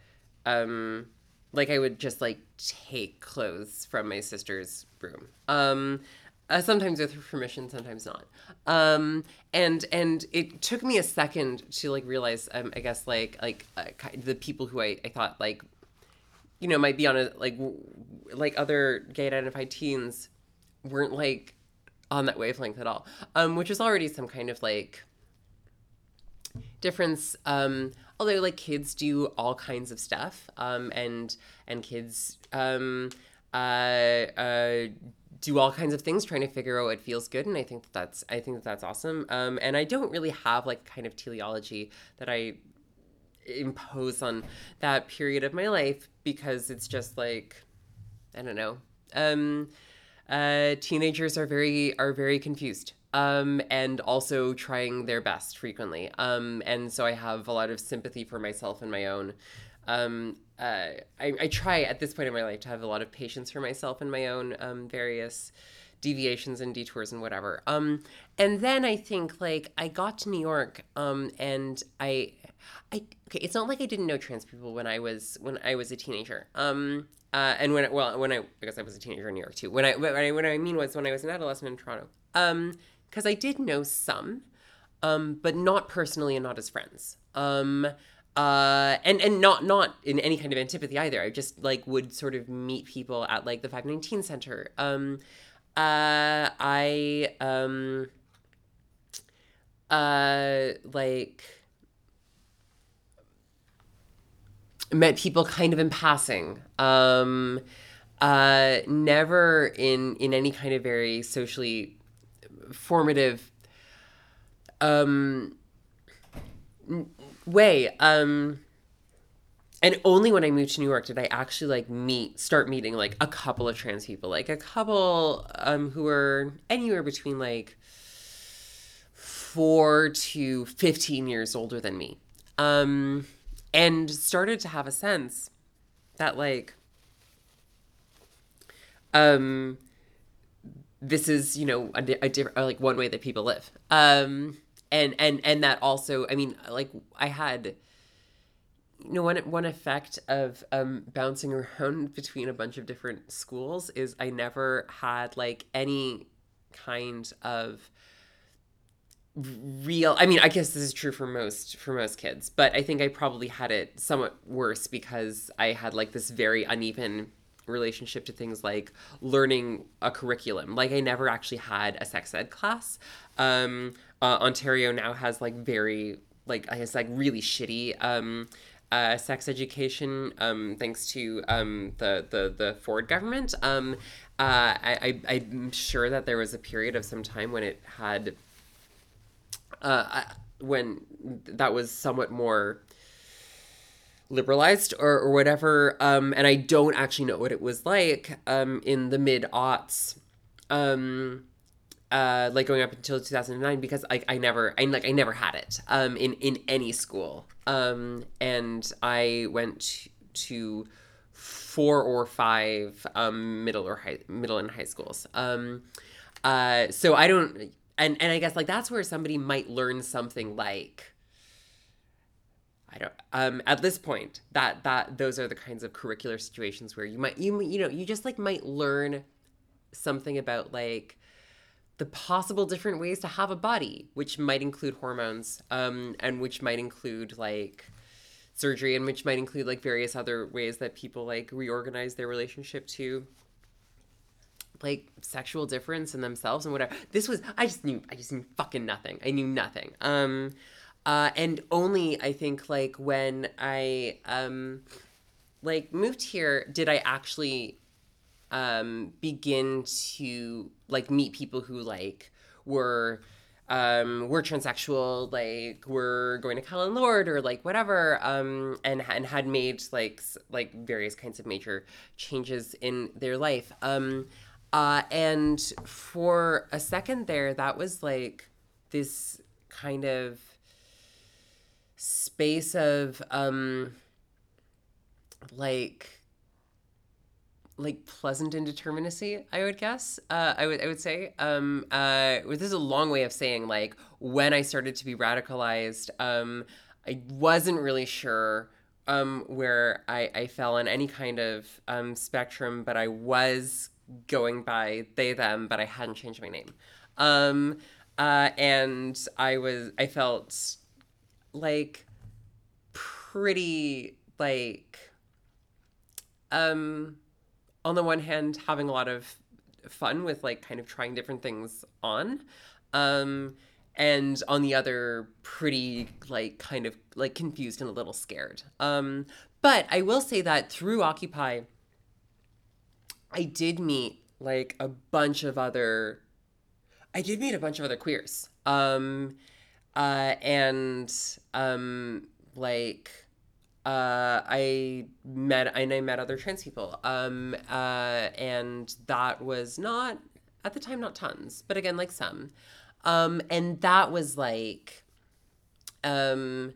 um, like I would just like take clothes from my sister's room. Um, uh, sometimes with her permission, sometimes not. Um, and and it took me a second to like realize, um, I guess like like uh, the people who I, I thought like, you know, might be on a like w- like other gay identified teens weren't like on that wavelength at all. Um, which is already some kind of like difference. Um, although like kids do all kinds of stuff, um, and and kids um, uh, uh, do all kinds of things trying to figure out what feels good, and I think that that's I think that that's awesome. Um, and I don't really have like kind of teleology that I impose on that period of my life because it's just like I don't know. Um, uh, teenagers are very are very confused um, and also trying their best frequently. Um, and so I have a lot of sympathy for myself and my own. Um, uh, I, I, try at this point in my life to have a lot of patience for myself and my own um, various deviations and detours and whatever. Um, and then I think like I got to New York, um, and I, I okay, it's not like I didn't know trans people when I was when I was a teenager. Um, uh, and when well when I I guess I was a teenager in New York too. When I what I, what I mean was when I was an adolescent in Toronto. Um, because I did know some, um, but not personally and not as friends. Um, uh, and and not not in any kind of antipathy either. I just like would sort of meet people at like the five nineteen center. Um, uh, I um, uh, like met people kind of in passing. Um, uh, never in in any kind of very socially formative um way um and only when I moved to New York did I actually like meet start meeting like a couple of trans people, like a couple um who were anywhere between like 4 to 15 years older than me. Um and started to have a sense that like um this is you know a, a different like one way that people live. Um and and and that also i mean like i had you know one one effect of um bouncing around (laughs) between a bunch of different schools is i never had like any kind of real i mean i guess this is true for most for most kids but i think i probably had it somewhat worse because i had like this very uneven relationship to things like learning a curriculum. Like I never actually had a sex ed class. Um, uh, Ontario now has like very like I guess like really shitty um, uh, sex education um, thanks to um, the, the the Ford government. Um, uh, I, I I'm sure that there was a period of some time when it had uh, when that was somewhat more liberalized or, or whatever. Um, and I don't actually know what it was like um, in the mid aughts, um, uh, like going up until 2009, because like I never, I like I never had it um, in in any school. Um, and I went to four or five um, middle or high middle and high schools. Um, uh, so I don't, and and I guess like that's where somebody might learn something like I don't um at this point that that those are the kinds of curricular situations where you might you you know you just like might learn something about like the possible different ways to have a body which might include hormones um and which might include like surgery and which might include like various other ways that people like reorganize their relationship to like sexual difference in themselves and whatever. This was i just knew i just knew fucking nothing. I knew nothing. Um uh, and only I think like when I um, like moved here did I actually um, begin to like meet people who like were um, were transsexual, like were going to Callen-Lorde or like whatever, um, and and had made like like various kinds of major changes in their life. Um, uh, and for a second there, that was like this kind of space of um like like pleasant indeterminacy i would guess. Uh, i would i would say um uh this is a long way of saying like when i started to be radicalized um i wasn't really sure um where i i fell on any kind of um spectrum but i was going by they them but i hadn't changed my name. Um uh and i was i felt like pretty like um on the one hand having a lot of fun with like kind of trying different things on um and on the other pretty like kind of like confused and a little scared. Um but i will say that through occupy i did meet like a bunch of other i did meet a bunch of other queers. Um uh, and um, like uh, I met and I met other trans people, um, uh, and that was not at the time not tons, but again like some, um, and that was like um,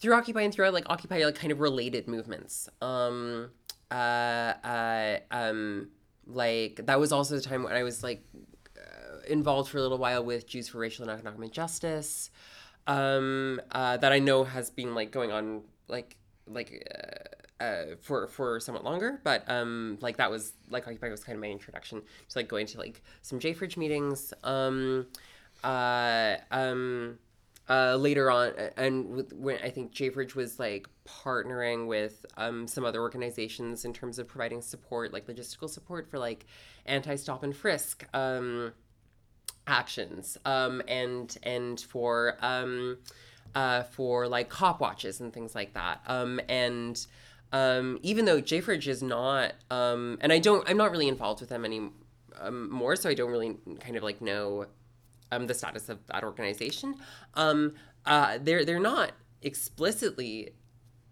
through Occupy and throughout like Occupy like kind of related movements. Um, uh, uh, um, like that was also the time when I was like involved for a little while with Jews for Racial and Economic Justice, um, uh, that I know has been like going on like like uh, uh, for for somewhat longer, but um, like that was like Occupy was kind of my introduction to like going to like some JFREJ meetings. Um, uh, um, uh, later on, and with, when I think JFREJ was like partnering with um, some other organizations in terms of providing support, like logistical support for like anti-stop and frisk um, actions, um, and and for um, uh, for like cop watches and things like that, um, and um, even though JFREJ is not, um, and I don't, I'm not really involved with them anymore, um, so I don't really kind of like know um, the status of that organization. Um, uh, they're they're not explicitly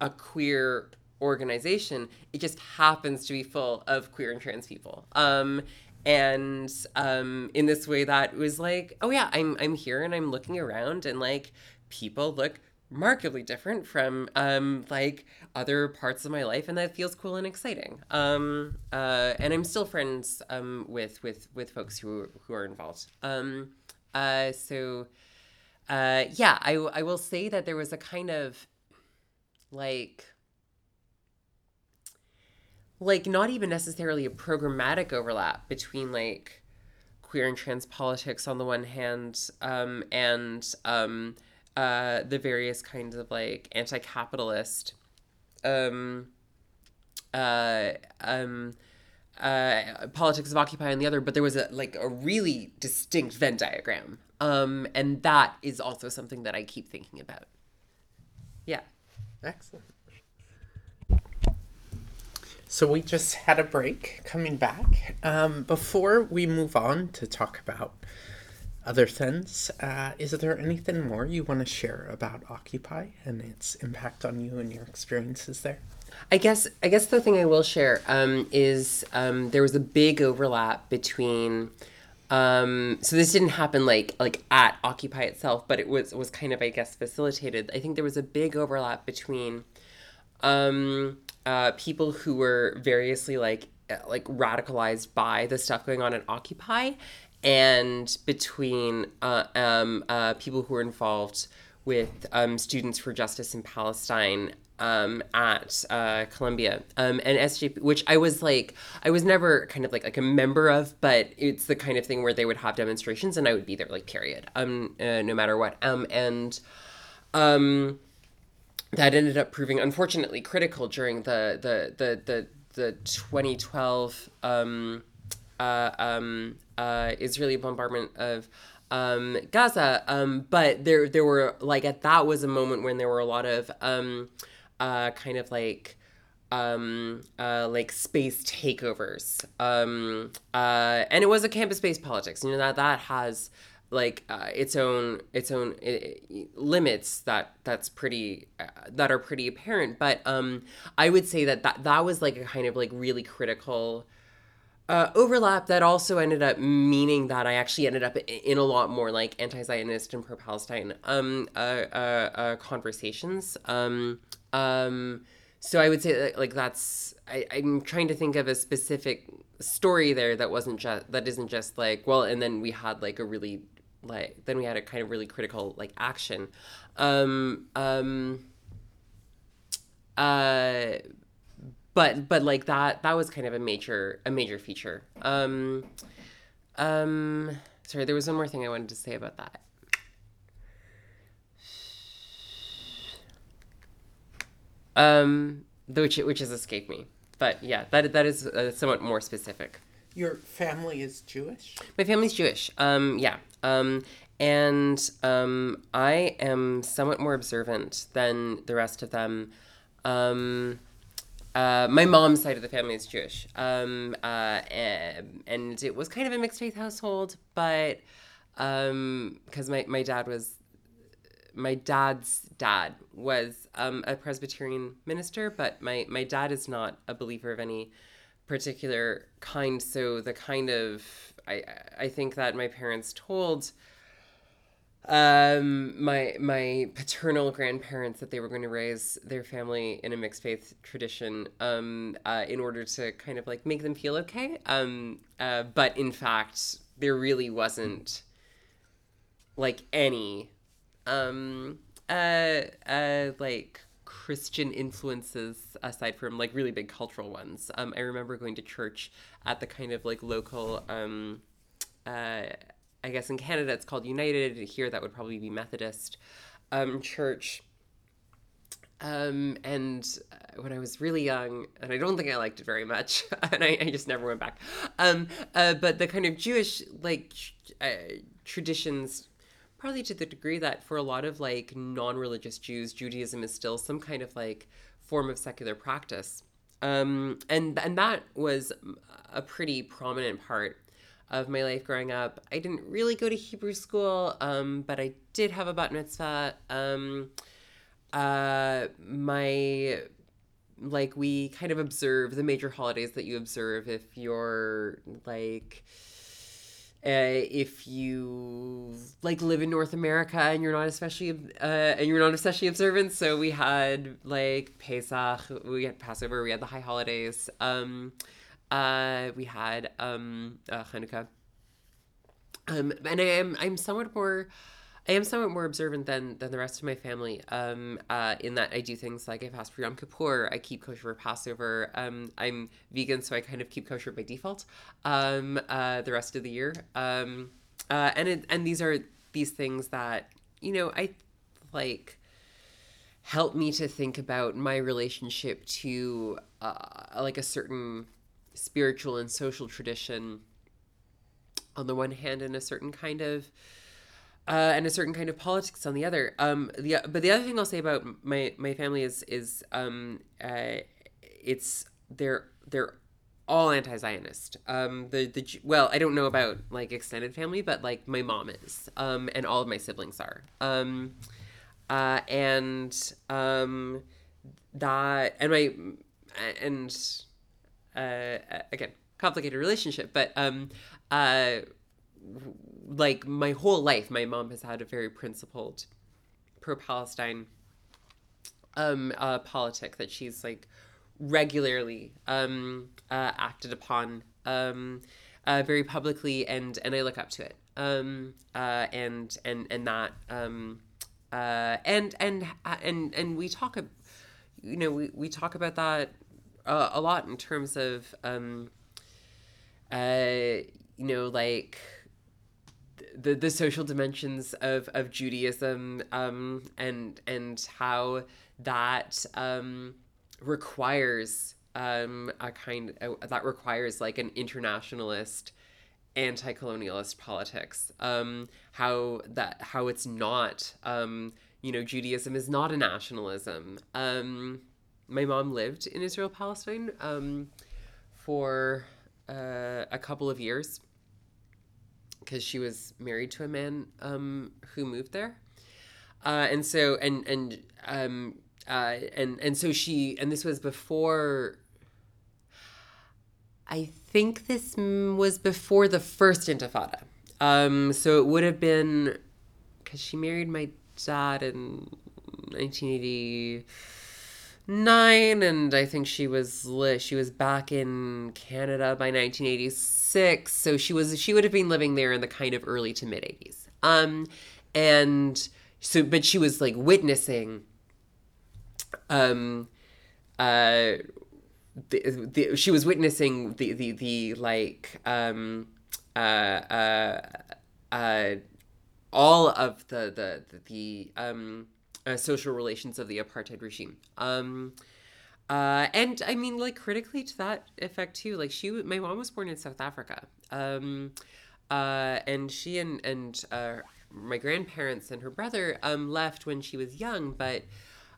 a queer organization. It just happens to be full of queer and trans people. Um, and um, in this way, that was like, oh yeah, I'm I'm here and I'm looking around and like people look markedly different from um, like other parts of my life, and that feels cool and exciting. Um, uh, and I'm still friends um, with with with folks who who are involved. Um, uh, so uh, yeah, I I will say that there was a kind of like like not even necessarily a programmatic overlap between like queer and trans politics on the one hand um, and um, uh, the various kinds of like anti-capitalist um, uh, um, uh, politics of occupy on the other but there was a like a really distinct venn diagram um, and that is also something that i keep thinking about. Yeah. Excellent so we just had a break coming back um, before we move on to talk about other things. Uh, is there anything more you want to share about Occupy and its impact on you and your experiences there? I guess I guess the thing I will share um, is um, there was a big overlap between. Um, so this didn't happen like like at Occupy itself, but it was was kind of I guess facilitated. I think there was a big overlap between um, uh, people who were variously like like radicalized by the stuff going on at Occupy and between uh, um, uh, people who were involved with um, Students for Justice in Palestine um, at uh, Columbia um, and SJP, which I was like, I was never kind of like like a member of, but it's the kind of thing where they would have demonstrations and I would be there, like period, um, uh, no matter what, um, and um, that ended up proving unfortunately critical during the the the the, the 2012 um, uh, um, uh, Israeli bombardment of um, Gaza. Um, but there, there were like at that was a moment when there were a lot of um, uh, kind of like um, uh, like space takeovers. Uh, and it was a campus-based politics. You know that that has like uh, its own its own uh, limits that that's pretty uh, that are pretty apparent. But um, I would say that that that was like a kind of like really critical uh, overlap that also ended up meaning that I actually ended up in a lot more like anti-Zionist and pro-Palestine um, uh, uh, uh, conversations. Um, um, so I would say that, like that's I, I'm trying to think of a specific story there that wasn't just that isn't just like well, and then we had like a really like then we had a kind of really critical like action. Um, um, uh, but but like that that was kind of a major a major feature. Um um sorry there was one more thing i wanted to say about that. Um which which has escaped me. But yeah that that is uh, somewhat more specific your family is jewish? My family's jewish um yeah um and um i am somewhat more observant than the rest of them. Um uh, my mom's side of the family is Jewish, um, uh, and, and, it was kind of a mixed faith household, but because um, my, my dad was my dad's dad was um, a Presbyterian minister, but my, my dad is not a believer of any particular kind. So the kind of I I think that my parents told um my my paternal grandparents that they were going to raise their family in a mixed faith tradition um uh, in order to kind of like make them feel okay um uh, but in fact there really wasn't like any um uh uh like christian influences aside from like really big cultural ones um i remember going to church at the kind of like local um uh I guess in Canada it's called United. Here that would probably be Methodist um, church. Um, and uh, when I was really young, and I don't think I liked it very much, (laughs) and I, I just never went back. Um, uh, but the kind of Jewish like uh, traditions, probably to the degree that for a lot of like non-religious Jews, Judaism is still some kind of like form of secular practice. Um, and and that was a pretty prominent part of my life growing up. I didn't really go to Hebrew school, um, but I did have a bat mitzvah. Um, uh, my like we kind of observe the major holidays that you observe if you're like uh, if you like live in North America and you're not especially uh, and you're not especially observant. So we had like Pesach, we had Passover, we had the high holidays. Um, uh, we had um, uh, Hanukkah. Um, and I am I'm somewhat more I am somewhat more observant than than the rest of my family. Um, uh, in that I do things like I fast for Yom Kippur, I keep kosher for Passover. Um, I'm vegan, so I kind of keep kosher by default. Um, uh, the rest of the year. Um, uh, and it, and these are these things that you know I like help me to think about my relationship to uh, like a certain spiritual and social tradition on the one hand and a certain kind of uh, and a certain kind of politics on the other. Um, the but the other thing I'll say about my my family is is um, uh, it's they're they're all anti-Zionist. Um, the the well, I don't know about like extended family, but like my mom is, um, and all of my siblings are. Um, uh, and um, that and my and uh, again complicated relationship but um uh like my whole life my mom has had a very principled pro-palestine um uh politic that she's like regularly um uh, acted upon um uh, very publicly and and I look up to it. Um uh and and and that um uh and and and and we talk you know we, we talk about that uh, a lot in terms of um, uh, you know like the the social dimensions of of Judaism um, and and how that um, requires um, a kind uh, that requires like an internationalist anti-colonialist politics. Um, how that how it's not um, you know Judaism is not a nationalism. Um, my mom lived in Israel Palestine um, for uh, a couple of years because she was married to a man um, who moved there, uh, and so and and um, uh, and and so she and this was before. I think this was before the first Intifada, um, so it would have been because she married my dad in 1980 nine, and I think she was she was back in Canada by 1986. So she was she would have been living there in the kind of early to mid 80s. Um, and so, but she was like witnessing, um, uh, the, the, she was witnessing the the the like um uh uh uh all of the the the, the um uh, social relations of the apartheid regime. Um, uh, and I mean, like critically to that effect too. Like she, my mom was born in South Africa, um, uh, and she and and uh, my grandparents and her brother um, left when she was young, but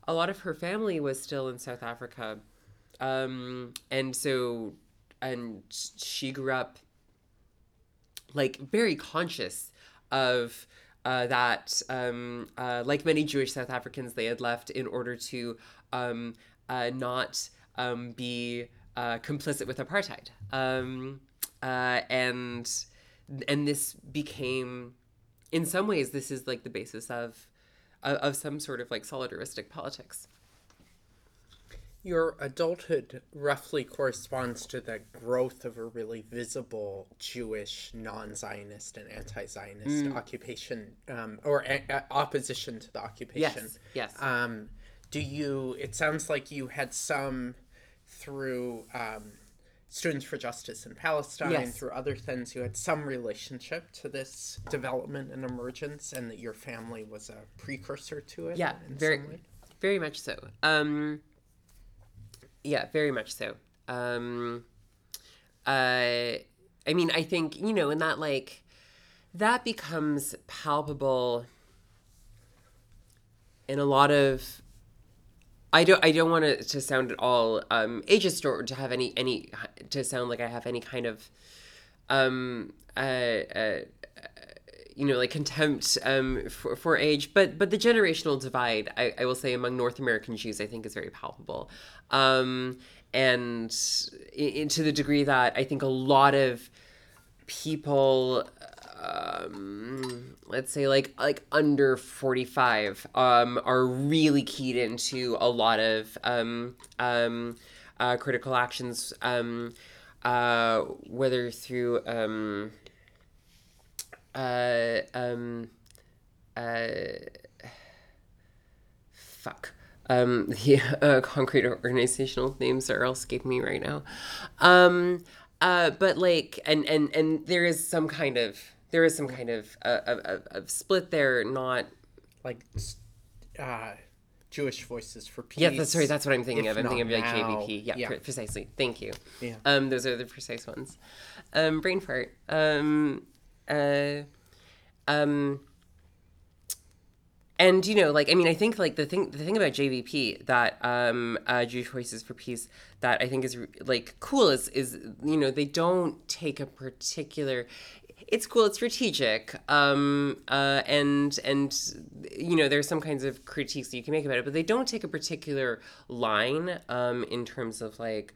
a lot of her family was still in South Africa, um, and so and she grew up like very conscious of uh, that, um, uh, like many Jewish South Africans, they had left in order to um, uh, not um, be uh, complicit with apartheid. Um, uh, and and this became in some ways, this is like the basis of of, some sort of like solidaristic politics. Your adulthood roughly corresponds to the growth of a really visible Jewish non-Zionist and anti-Zionist occupation um, or a- a- opposition to the occupation. Yes, yes. Um, do you? It sounds like you had some through um, Students for Justice in Palestine, Yes. through other things. You had some relationship to this development and emergence, and that your family was a precursor to it. Yeah, very, very much so. Um, yeah, very much so. Um, uh, I mean, I think you know, in that like, that becomes palpable in a lot of. I don't. I don't want it to sound at all um, ageist or to have any any to sound like I have any kind of um, uh, uh, you know, like contempt um, for, for age, but but the generational divide, I, I will say, among North American Jews, I think is very palpable, um, and in, to the degree that I think a lot of people, um, let's say like like under forty five, um, are really keyed into a lot of um, um, uh, critical actions, um, uh, whether through um, uh, um, uh, fuck. Um, (laughs) the uh, concrete organizational names are all escaping me right now. Um, uh, but like, and and and there is some kind of there is some kind of uh, of, of, split there. Not like uh, Jewish Voices for Peace. yeah, that's sorry. That's what I'm thinking of. I'm thinking of like now, JVP. Yeah, yeah. pre- precisely. Thank you. Yeah. Um, those are the precise ones. Um, brain fart. Um, uh, um, and you know, like I mean, I think like the thing the thing about JVP that um, uh, Jewish Voices for Peace that I think is like cool is is you know they don't take a particular. It's cool. It's strategic, um, uh, and and you know there's some kinds of critiques that you can make about it, but they don't take a particular line um, in terms of like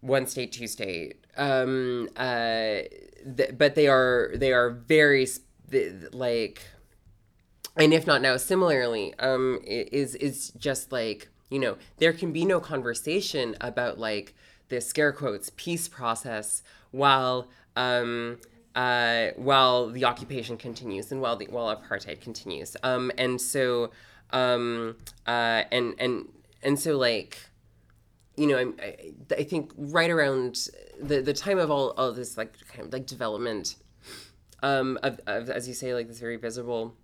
one state, two state. Um, uh, th- but they are they are very sp- like, and IfNotNow, similarly, um, is is just like you know there can be no conversation about like the scare quotes peace process while um, uh, while the occupation continues and while the while apartheid continues. Um, and so um, uh, and and and so like you know, I'm, I, I think right around the, the time of all, all this like kind of like development, um, of, of as you say, like this very visible,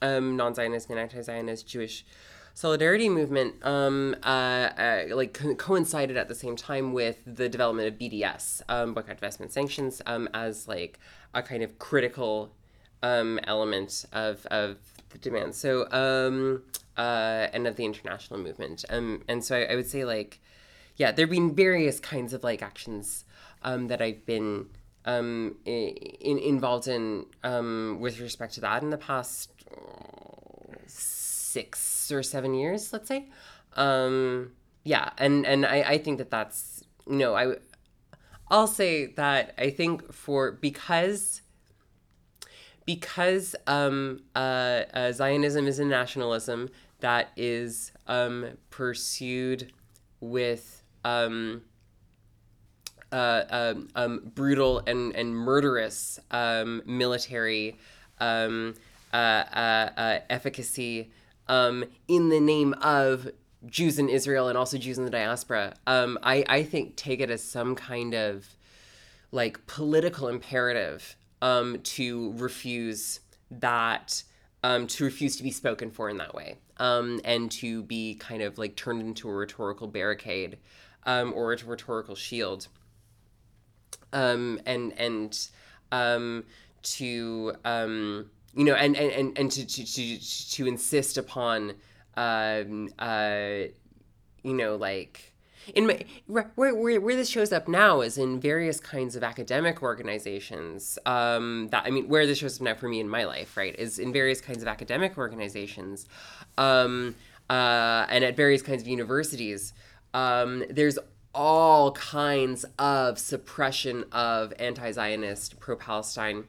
um, non-Zionist and anti-Zionist Jewish solidarity movement, um, uh, uh, like co- coincided at the same time with the development of BDS, um, boycott, divestment, sanctions, um, as like a kind of critical um, element of, of the demand. So, um, uh, and of the international movement. Um, and so I, I would say like, yeah, there've been various kinds of like actions um, that I've been um, in, involved in um, with respect to that in the past six or seven years, let's say. Um, yeah, and and I, I think that that's you know I I'll say that I think for because because um, uh, uh, Zionism is a nationalism that is um, pursued with um, uh, um, um, brutal and, and murderous um, military uh, uh, uh, efficacy in the name of Jews in Israel and also Jews in the diaspora. I, I think take it as some kind of like political imperative um, to refuse that um, to refuse to be spoken for in that way um, and to be kind of like turned into a rhetorical barricade um, or a rhetorical shield. Um, and and um, to um, you know and and, and, and to, to, to, to insist upon um, uh, you know like in my where, where, where this shows up now is in various kinds of academic organizations um, that i mean where this shows up now for me in my life right is in various kinds of academic organizations um, uh, and at various kinds of universities. Um, there's all kinds of suppression of anti-zionist pro-palestine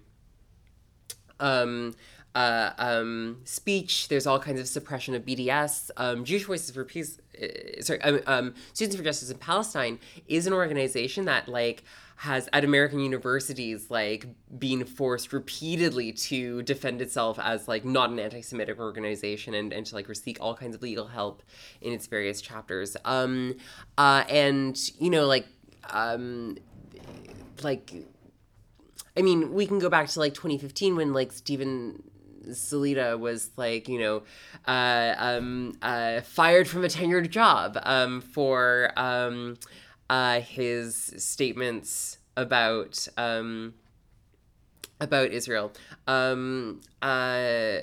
um, uh, um, speech. There's all kinds of suppression of BDS. Um, Jewish Voices for Peace, uh, sorry, um, um, Students for Justice in Palestine is an organization that like has at American universities like been forced repeatedly to defend itself as like not an anti-Semitic organization and, and to like seek all kinds of legal help in its various chapters. Um, uh, and you know like um, like I mean, we can go back to like 2015 when like Steven Salaita was like, you know, uh, um, uh, fired from a tenured job um, for um, uh, his statements about um, about Israel. Um, uh,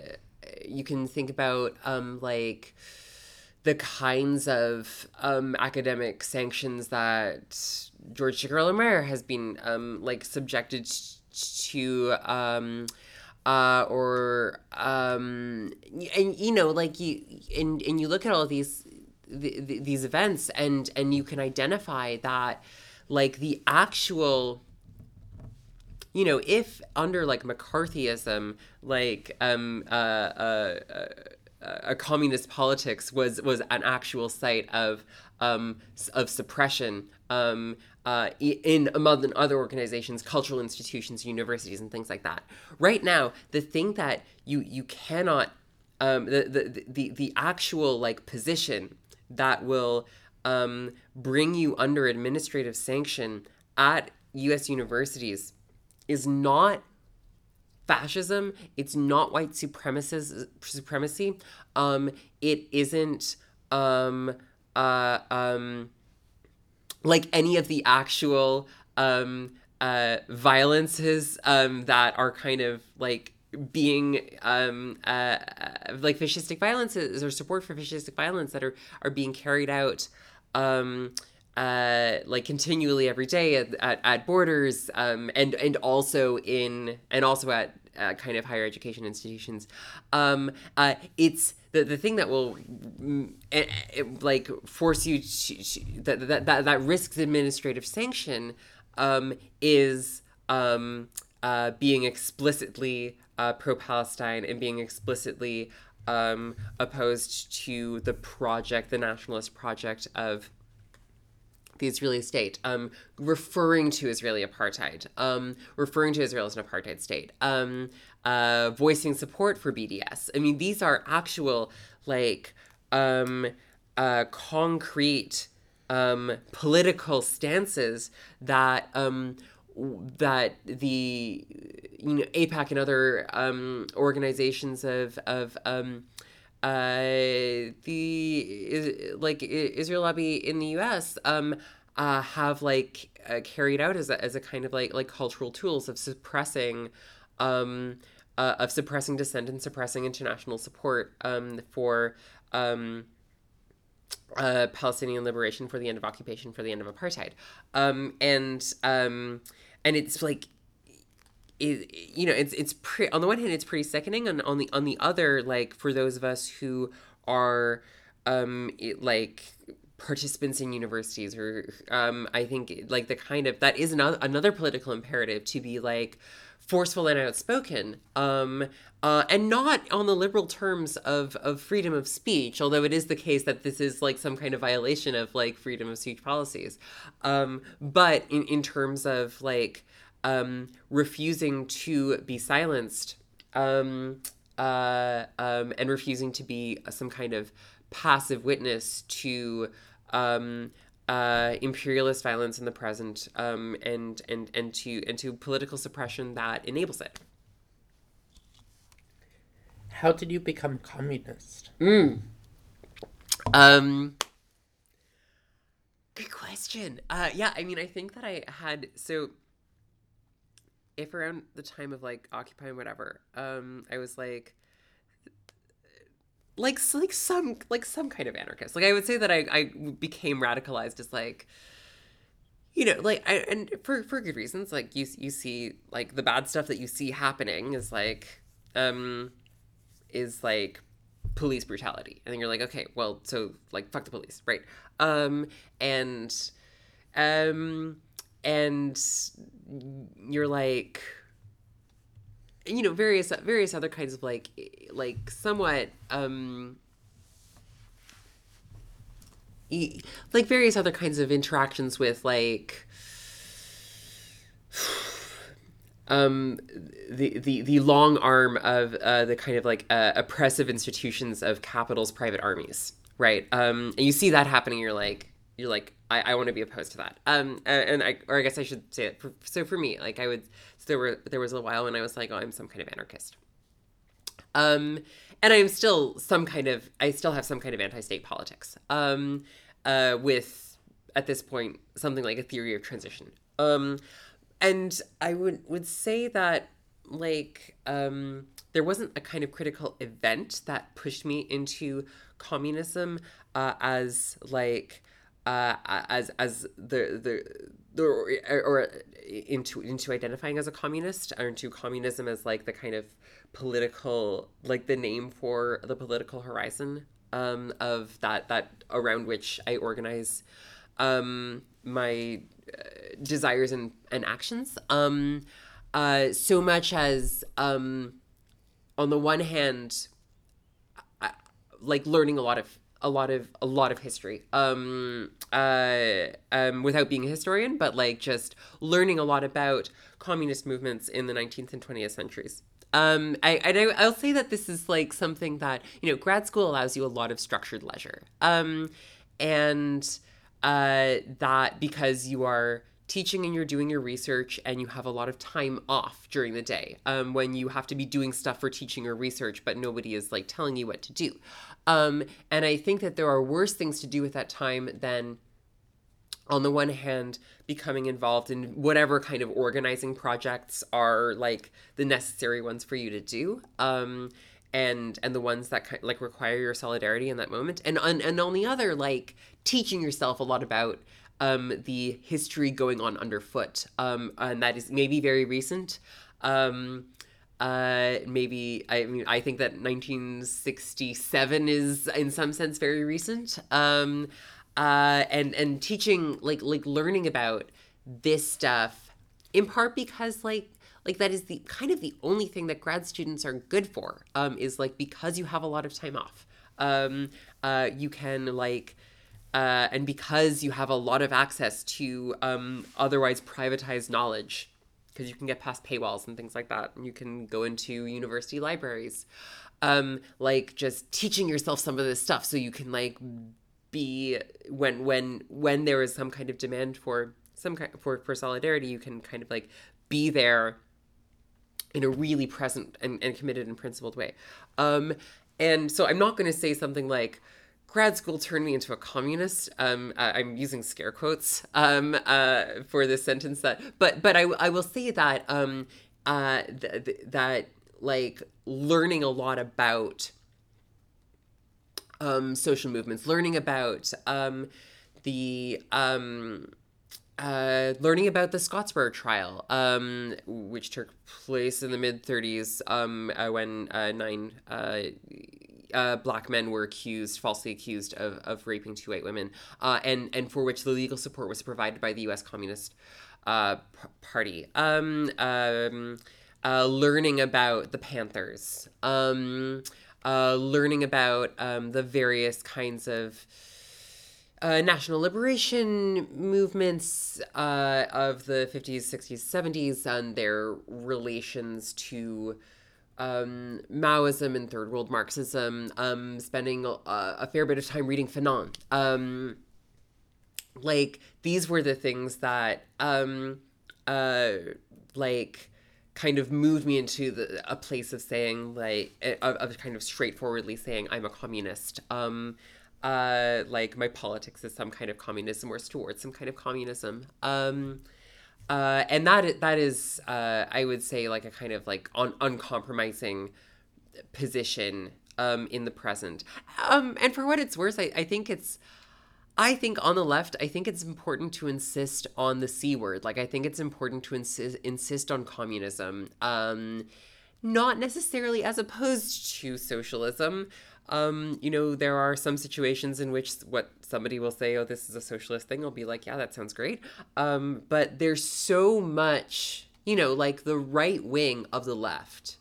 you can think about um, like the kinds of um, academic sanctions that George Ciccariello has been um, like subjected to um, uh, or um, and you know like you and, and you look at all these the, the, these events and and you can identify that like the actual you know if under like mccarthyism like um uh, uh, uh a communist politics was was an actual site of um, of suppression um, uh, in among other organizations, cultural institutions, universities, and things like that. Right now, the thing that you you cannot um, the, the the the actual like position that will um, bring you under administrative sanction at U.S. universities is not fascism. It's not white supremacist supremacy. Um, it isn't um, uh, um, like any of the actual um, uh, violences um, that are kind of like being um, uh, uh, like fascistic violences or support for fascistic violence that are are being carried out um, uh, like continually every day at, at, at borders um, and and also in and also at uh, kind of higher education institutions. Um, uh, it's the, the thing that will mm, it, it, like force you to, that, that, that that risks administrative sanction um, is um, uh, being explicitly uh, pro-Palestine and being explicitly um, opposed to the project, the nationalist project of the Israeli state, um, referring to Israeli apartheid, um, referring to Israel as an apartheid state, um, uh, voicing support for BDS. I mean, these are actual, like, um, uh, concrete um, political stances that um, that the you know AIPAC and other um, organizations of of um, uh, the like Israel lobby in the U.S. Um, uh, have like uh, carried out as a, as a kind of like like cultural tools of suppressing um, uh, of suppressing dissent and suppressing international support um, for um, uh, Palestinian liberation, for the end of occupation, for the end of apartheid, um, and um, and it's like it, you know it's it's pre- on the one hand it's pretty sickening and on the on the other like for those of us who are um it, like participants in universities or um i think like the kind of that is another another political imperative to be like forceful and outspoken um uh, and not on the liberal terms of, of freedom of speech, although it is the case that this is like some kind of violation of like freedom of speech policies. Um, but in, in terms of like um, refusing to be silenced um, uh, um, and refusing to be some kind of passive witness to um, uh, imperialist violence in the present um, and and and to and to political suppression that enables it. How did you become communist? Mm. Um, good question. Uh, yeah, I mean, I think that I had so if around the time of like occupying whatever um i was like like like some like some kind of anarchist. Like i would say that i i became radicalized as like you know like I, and for for good reasons. Like you you see like the bad stuff that you see happening is like um is like police brutality. And then you're like okay well so like fuck the police. Right. Um and um and you're like you know various various other kinds of like like somewhat um like various other kinds of interactions with like (sighs) um the the the long arm of uh, the kind of like uh, oppressive institutions of capital's private armies right? Um and you see that happening you're like you're like I, I want to be opposed to that. Um and I or I guess I should say it for, so for me like I would so there were there was a while when I was like oh I'm some kind of anarchist. Um and I'm still some kind of I still have some kind of anti-state politics. Um uh with at this point something like a theory of transition. Um and I would would say that like um there wasn't a kind of critical event that pushed me into communism uh, as like uh, as as the the the or, or into into identifying as a communist or into communism as like the kind of political like the name for the political horizon um, of that that around which I organize um, my uh, desires and, and actions. Um, uh, so much as um, on the one hand, I, like learning a lot of a lot of a lot of history. Um uh um without being a historian but like just learning a lot about communist movements in the 19th and 20th centuries. Um I, I i'll say that this is like something that you know grad school allows you a lot of structured leisure. Um and uh that because you are teaching and you're doing your research and you have a lot of time off during the day um, when you have to be doing stuff for teaching or research but nobody is like telling you what to do um, and i think that there are worse things to do with that time than on the one hand becoming involved in whatever kind of organizing projects are like the necessary ones for you to do. Um, and and the ones that kind, like require your solidarity in that moment. And on and on the other like teaching yourself a lot about um, the history going on underfoot, um, and that is maybe very recent. Um, uh, maybe I mean I think that 1967 is in some sense very recent. Um, uh, and and teaching like like learning about this stuff in part because like like that is the kind of the only thing that grad students are good for um, is like because you have a lot of time off um, uh, you can like uh, and because you have a lot of access to um, otherwise privatized knowledge, because you can get past paywalls and things like that, and you can go into university libraries, um, like just teaching yourself some of this stuff so you can like be when when when there is some kind of demand for some kind for for solidarity, you can kind of like be there in a really present and, and committed and principled way. Um, and so I'm not going to say something like grad school turned me into a communist. Um, I'm using scare quotes um, uh, for this sentence. That, but but I, I will say that um, uh, th- th- that like learning a lot about um, social movements, learning about um, the um, uh, learning about the Scottsboro trial, um, which took place in the mid 30s um, uh, when uh, nine uh, uh, black men were accused, falsely accused of, of raping two white women, uh, and and for which the legal support was provided by the U.S. Communist uh, p- Party. Um, um, uh, learning about the Panthers, um, uh, learning about um, the various kinds of uh, national liberation movements of the 50s, 60s, 70s, and their relations to um, Maoism and Third World Marxism, um, spending a, a, fair bit of time reading Fanon. Um, like these were the things that, um, uh, like, kind of moved me into the, a place of saying like of, of kind of straightforwardly saying I'm a communist. Um, uh, like my politics is some kind of communism or towards some kind of communism. Uh, and that that is, uh, I would say, like a kind of like un- uncompromising position um, in the present. Um, and for what it's worth, I, I think it's, I think on the left, I think it's important to insist on the c word. Like I think it's important to insist insist on communism, um, not necessarily as opposed to socialism, um, you know, there are some situations in which what somebody will say, oh, this is a socialist thing. I'll be like, yeah, that sounds great. Um, but there's so much, you know, like the right wing of the left,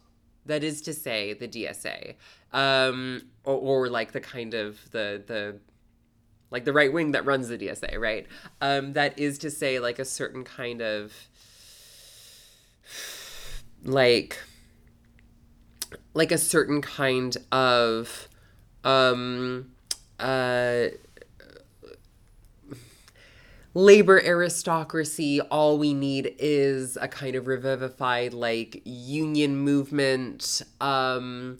that is to say, the DSA, um, or, or like the kind of the the like the right wing that runs the DSA, right? Um, that is to say, like a certain kind of like like a certain kind of um uh labor aristocracy all we need is a kind of revivified like union movement um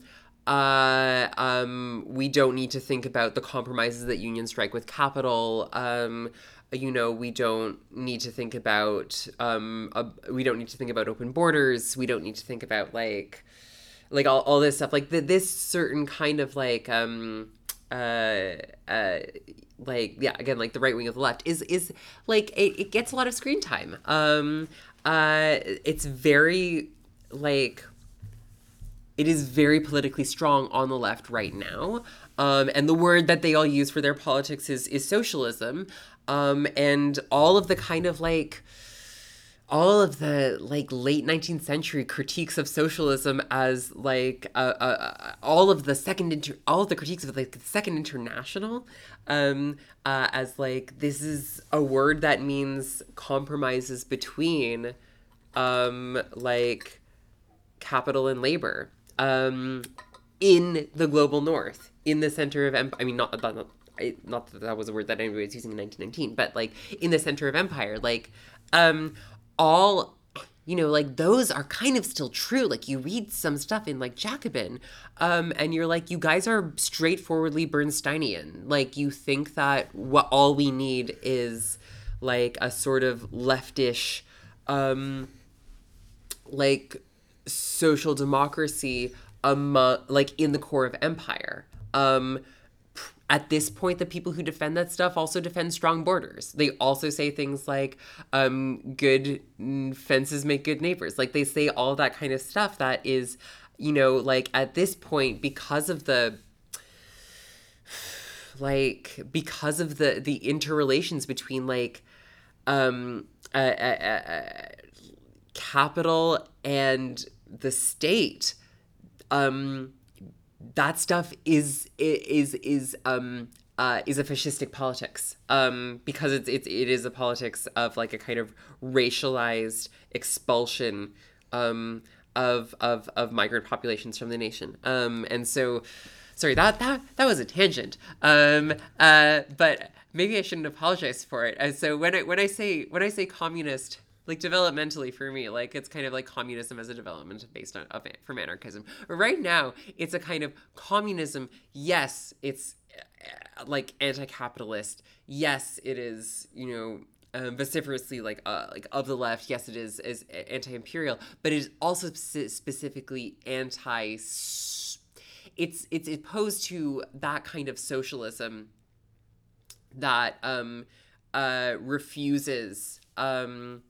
uh, um, we don't need to think about the compromises that unions strike with capital. Um, you know, we don't need to think about um, uh, we don't need to think about open borders. We don't need to think about like like all, all this stuff. Like the, this certain kind of like um uh uh like yeah again like the right wing of the left is is like it, it gets a lot of screen time. Um, uh, it's very like it is very politically strong on the left right now. Um, and the word that they all use for their politics is is socialism. Um, and all of the kind of like all of the like late 19th century critiques of socialism as like uh, uh, all of the second inter all of the critiques of like the second international um uh, as like this is a word that means compromises between um like capital and labor um, in the global north, in the center of empire. I mean, not, not, not, not that that was a word that anybody was using in 1919, but like in the center of empire, like um, all you know, like those are kind of still true. Like you read some stuff in like Jacobin, um, and you're like, you guys are straightforwardly Bernsteinian. Like you think that what all we need is like a sort of leftish, um, like social democracy among like in the core of empire. Um, at this point, the people who defend that stuff also defend strong borders. They also say things like um, "good fences make good neighbors." Like they say all that kind of stuff that is, you know, like at this point because of the like because of the the interrelations between like um uh, uh, uh, capital and the state um that stuff is is is um uh, is a fascistic politics um, because it's, it's it is a politics of like a kind of racialized expulsion um, of, of of migrant populations from the nation. Um, and so sorry that that that was a tangent. Um, uh, but maybe I shouldn't apologize for it. And so when I when I say when I say communist like developmentally for me like it's kind of like communism as a development based on of, from anarchism. Right now it's a kind of communism. Yes it's uh, like anti-capitalist. Yes it is you know um, vociferously like uh, like of the left. Yes it is is anti-imperial. But it is also specifically anti it's it's opposed to that kind of socialism that um uh refuses um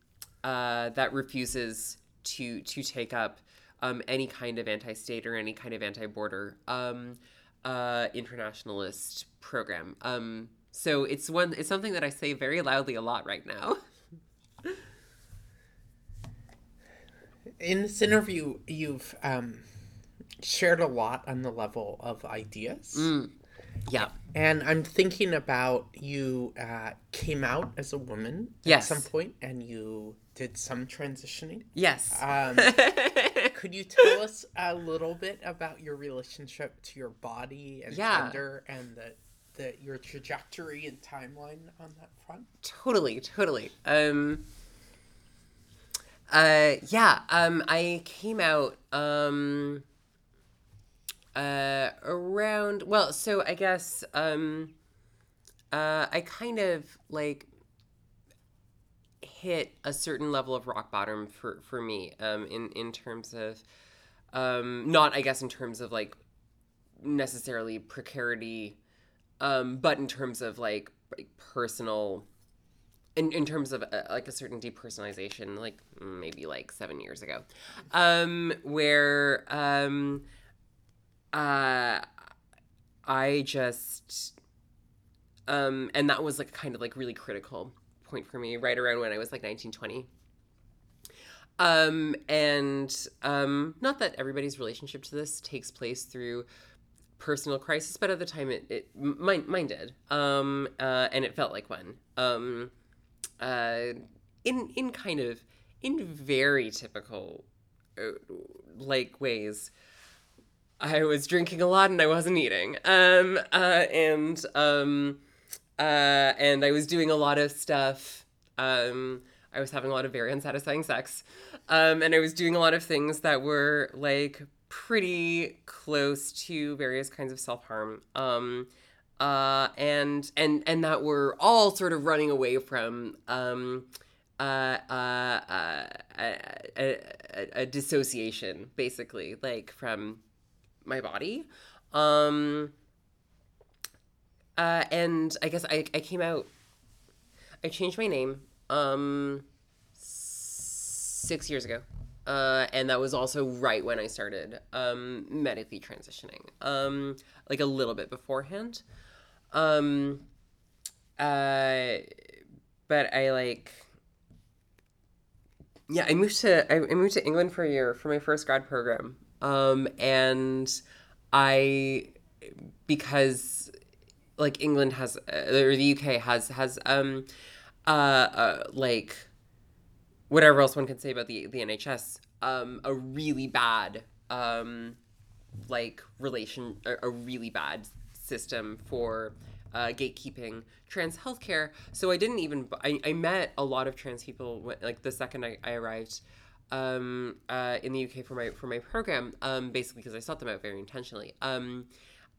uh, that refuses to to take up um, any kind of anti-state or any kind of anti-border um, uh, internationalist program. Um, so it's one it's something that I say very loudly a lot right now. In this interview, you've um, shared a lot on the level of ideas. Mm. Yeah. And I'm thinking about you uh, came out as a woman yes. at some point and you did some transitioning. Yes. Um, (laughs) could you tell us a little bit about your relationship to your body and yeah. gender and the, the your trajectory and timeline on that front? Totally, totally. Um, uh, yeah. Um, I came out. Um, uh, around well so i guess um uh i kind of like hit a certain level of rock bottom for for me um in in terms of um not i guess in terms of like necessarily precarity um but in terms of like, personal in, in terms of uh, like a certain depersonalization like maybe like seven years ago um where um uh, I just, um, and that was like kind of like really critical point for me right around when I was like 1920. Um, and um, not that everybody's relationship to this takes place through personal crisis, but at the time it, it mine, mine did. Um, uh, and it felt like one. Um, uh, in in kind of in very typical uh, like ways. I was drinking a lot and I wasn't eating. Um, uh, and um, uh, and I was doing a lot of stuff. Um, I was having a lot of very unsatisfying sex, um, and I was doing a lot of things that were like pretty close to various kinds of self harm. Um, uh, and and and that were all sort of running away from um, uh, uh, uh, a, a, a dissociation, basically, like from my body. Um, uh, and I guess I, I came out, I changed my name um, six years ago. Uh, and that was also right when I started um, medically transitioning, um, like a little bit beforehand. Um, uh, but I like, yeah, I moved to I, I moved to England for a year for my first grad program, um, and I because like England has uh, or the UK has has um, uh, uh like whatever else one can say about the the NHS, um, a really bad um, like relation, a, really bad system for uh, gatekeeping trans healthcare. So I didn't even I, I met a lot of trans people when, like the second I, I arrived um, uh, in the UK for my for my program, um, basically because I sought them out very intentionally. Um,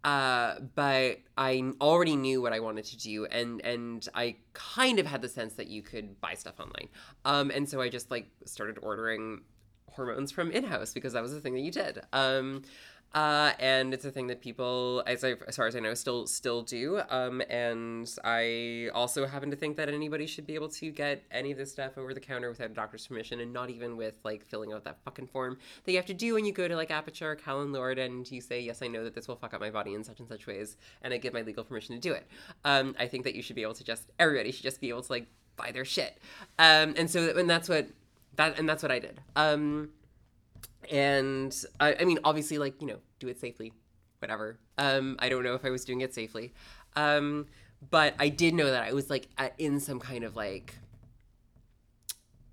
uh, but I already knew what I wanted to do, and and I kind of had the sense that you could buy stuff online. Um, and so I just like started ordering hormones from in house because that was the thing that you did. Um, uh, and it's a thing that people, as, I, as far as I know, still still do. Um, and I also happen to think that anybody should be able to get any of this stuff over the counter without a doctor's permission, and not even with like filling out that fucking form that you have to do when you go to like Aperture or Callen-Lorde and you say, yes, I know that this will fuck up my body in such and such ways, and I give my legal permission to do it. Um, I think that you should be able to just everybody should just be able to like buy their shit. Um, and so and that's what that and that's what I did. Um, and I, I mean obviously like you know do it safely whatever. Um i don't know if i was doing it safely. Um but i did know that i was like at, in some kind of like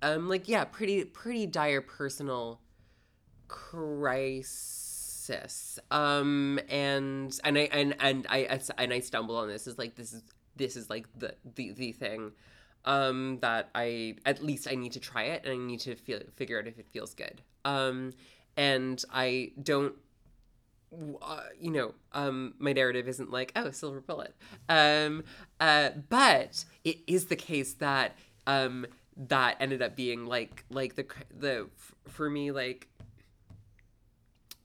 um like yeah pretty pretty dire personal crisis. Um and and i and and i and i stumble on this. Is like this is this is like the the, the thing um, that I at least I need to try it and I need to feel figure out if it feels good. Um, and I don't. Uh, you know, um, my narrative isn't like, oh, silver bullet. Um, uh, but it is the case that um, that ended up being like, like the the for me like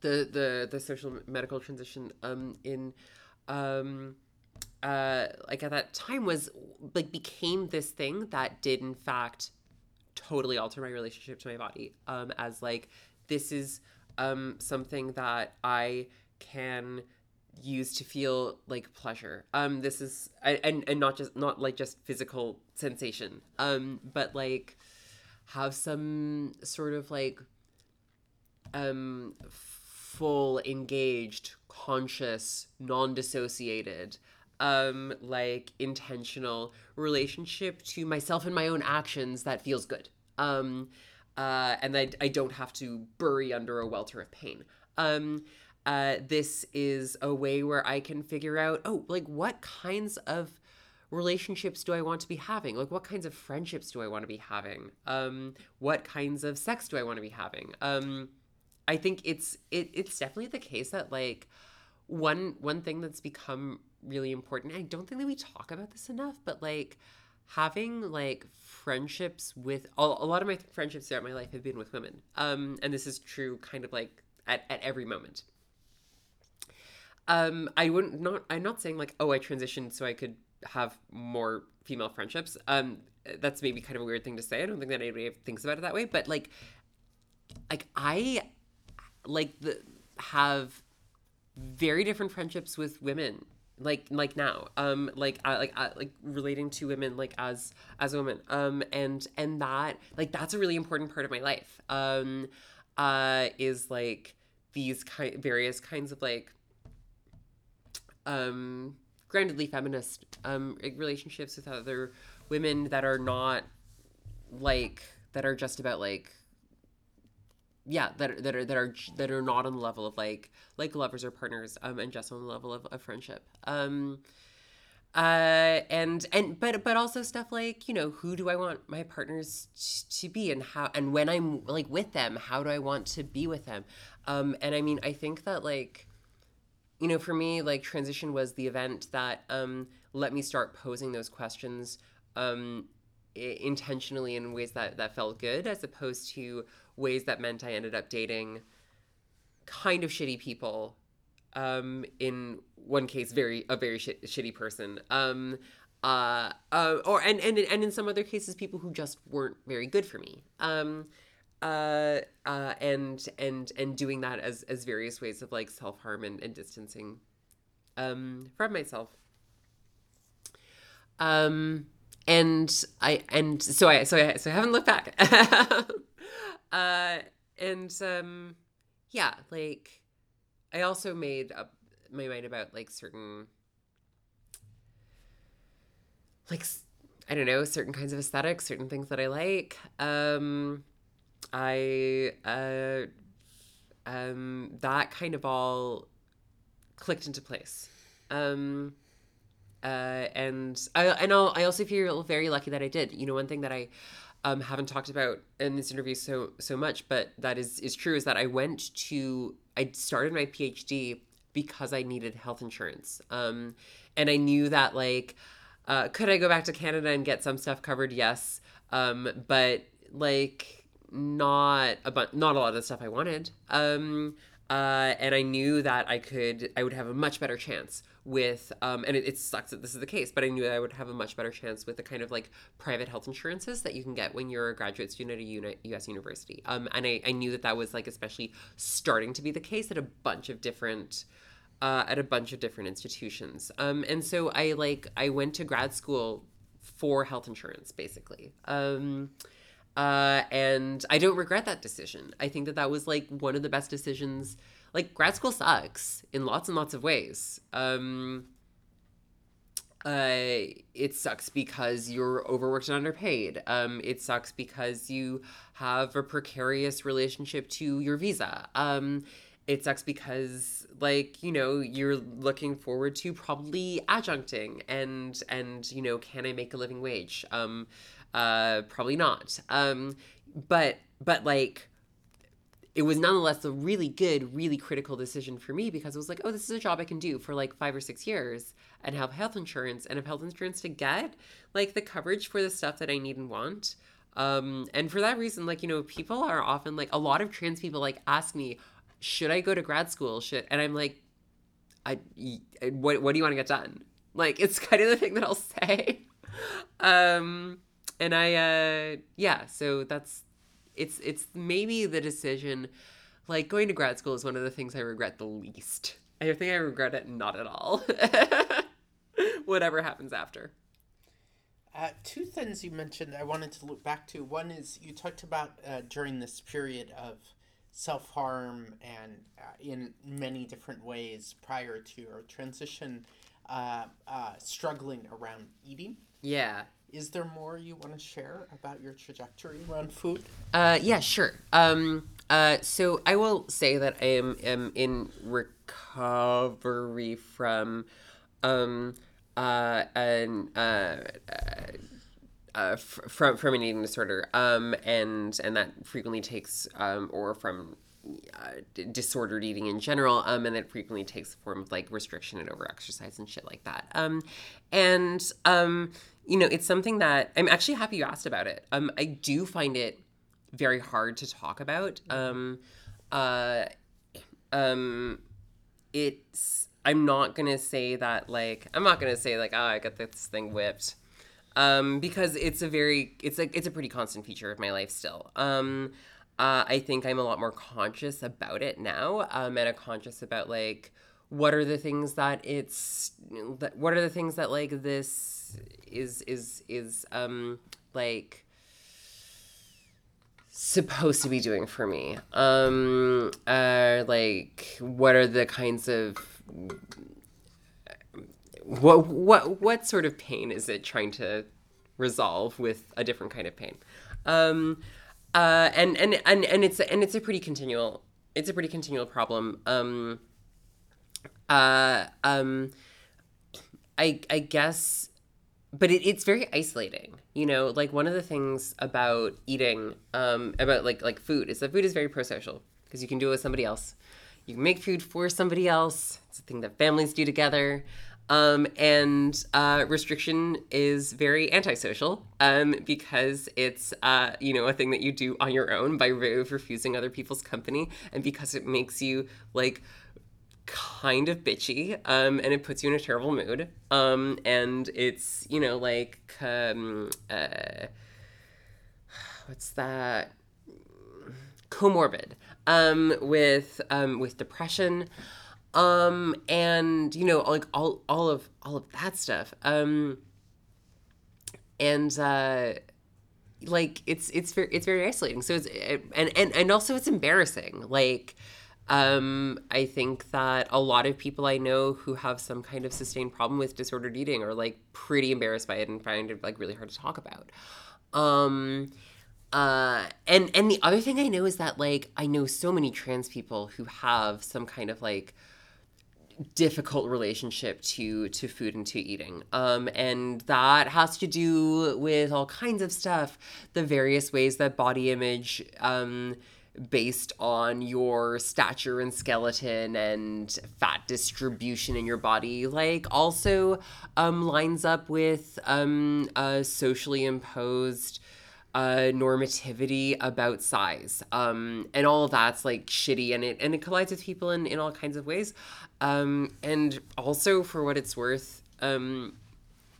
the the the social medical transition um in um uh, like at that time was like became this thing that did in fact totally alter my relationship to my body. Um as like this is um something that i can use to feel like pleasure. Um this is and and not just not like just physical sensation. Um but like have some sort of like um full engaged conscious non-dissociated um like intentional relationship to myself and my own actions that feels good. Um uh and I, I don't have to bury under a welter of pain. Um uh this is a way where i can figure out oh like what kinds of relationships do i want to be having? Like what kinds of friendships do i want to be having? Um what kinds of sex do i want to be having? Um i think it's it, it's definitely the case that like one one thing that's become really important. I don't think that we talk about this enough, but like having like friendships with a, lot of my friendships throughout my life have been with women. Um, and this is true kind of like at, at every moment. Um, I wouldn't not I'm not saying like, oh, I transitioned so I could have more female friendships. Um, that's maybe kind of a weird thing to say. I don't think that anybody thinks about it that way, but like like I like the have very different friendships with women like like now um like uh, like uh, like relating to women like as as a woman um and and that like that's a really important part of my life um uh is like these kind various kinds of like um groundedly feminist um relationships with other women that are not like that are just about like yeah that that are that are that are not on the level of like like lovers or partners um and just on the level of, of friendship. Um uh and and but but also stuff like you know who do i want my partners t- to be and how and when i'm like with them how do i want to be with them? Um and i mean i think that like you know for me like transition was the event that um let me start posing those questions um intentionally in ways that that felt good as opposed to ways that meant I ended up dating kind of shitty people um in one case very a very sh- shitty person. Um uh, uh or and, and and in some other cases people who just weren't very good for me. Um uh uh and and and doing that as as various ways of like self-harm and, and distancing um from myself. Um and I and so I so I so I haven't looked back. (laughs) uh, and um, yeah, like I also made up my mind about like certain like I don't know certain kinds of aesthetics, certain things that I like. Um, I uh, um, that kind of all clicked into place. Um, uh, and I and I'll, I also feel very lucky that I did. You know, one thing that I um, haven't talked about in this interview so so much, but that is is true is that I went to I started my PhD because I needed health insurance, um, and I knew that like uh, could I go back to Canada and get some stuff covered? Yes, um, but like not a bunch, not a lot of the stuff I wanted. Um, uh, and I knew that I could, I would have a much better chance with, um, and it, it, sucks that this is the case, but I knew I would have a much better chance with the kind of like private health insurances that you can get when you're a graduate student at a uni- U.S. university. Um, and I, I knew that that was like especially starting to be the case at a bunch of different, uh, at a bunch of different institutions. Um, and so I like I went to grad school for health insurance basically. Um, uh, and I don't regret that decision. I think that that was like one of the best decisions. Like grad school sucks in lots and lots of ways. Um, uh, it sucks because you're overworked and underpaid. Um, it sucks because you have a precarious relationship to your visa. Um, it sucks because like you know you're looking forward to probably adjuncting and and you know can I make a living wage? Um, uh, probably not. Um, but but like it was nonetheless a really good, really critical decision for me because it was like, oh, this is a job I can do for like five or six years and have health insurance and have health insurance to get like the coverage for the stuff that I need and want. Um, and for that reason, like, you know, people are often like a lot of trans people like ask me, should I go to grad school? Should and I'm like, I what what do you want to get done? Like it's (laughs) kind of the thing that I'll say. (laughs) um and I uh yeah, so that's it's it's maybe the decision like going to grad school is one of the things I regret the least. I think I regret it not at all. (laughs) Whatever happens after. Uh, two things you mentioned I wanted to look back to. One is you talked about uh, during this period of self harm and uh, in many different ways prior to your transition, uh, uh, struggling around eating. Yeah. Is there more you want to share about your trajectory around food? Uh, yeah, sure. Um, uh, so I will say that I am, am in recovery from um, uh, an, uh, uh, from from an eating disorder, um, and and that frequently takes um, or from uh, disordered eating in general, um, and that frequently takes the form of like restriction and overexercise and shit like that. Um, and um, you know, it's something that I'm actually happy you asked about it. Um, I do find it very hard to talk about. Um, uh, um, it's I'm not gonna say that like I'm not gonna say like oh I got this thing whipped, um, because it's a very it's like it's a pretty constant feature of my life still. Um, uh, I think I'm a lot more conscious about it now, um, and a conscious about like what are the things that it's that what are the things that like this is is is um like supposed to be doing for me. Um uh like what are the kinds of what what what sort of pain is it trying to resolve with a different kind of pain? Um uh and and and, and it's and it's a pretty continual it's a pretty continual problem. Um uh um i i guess but it, it's very isolating you know like one of the things about eating um about like like food is that food is very pro-social because you can do it with somebody else. You can make food for somebody else. It's a thing that families do together. Um, and uh, restriction is very antisocial um, because it's uh, you know a thing that you do on your own by way of refusing other people's company and because it makes you like kind of bitchy um, and it puts you in a terrible mood. Um, and it's you know like um, uh, what's that? Comorbid um, with um, with depression. Um, and you know like all all of all of that stuff. Um, and uh, like it's it's very it's very isolating. So it's and and and also it's embarrassing. Like um, I think that a lot of people I know who have some kind of sustained problem with disordered eating are like pretty embarrassed by it and find it like really hard to talk about. Um, uh, and and the other thing I know is that like I know so many trans people who have some kind of like difficult relationship to to food and to eating um and that has to do with all kinds of stuff the various ways that body image um based on your stature and skeleton and fat distribution in your body like also um, lines up with um, a socially imposed uh, normativity about size. Um, and all that's like shitty and it and it collides with people in, in all kinds of ways. Um, and also for what it's worth um,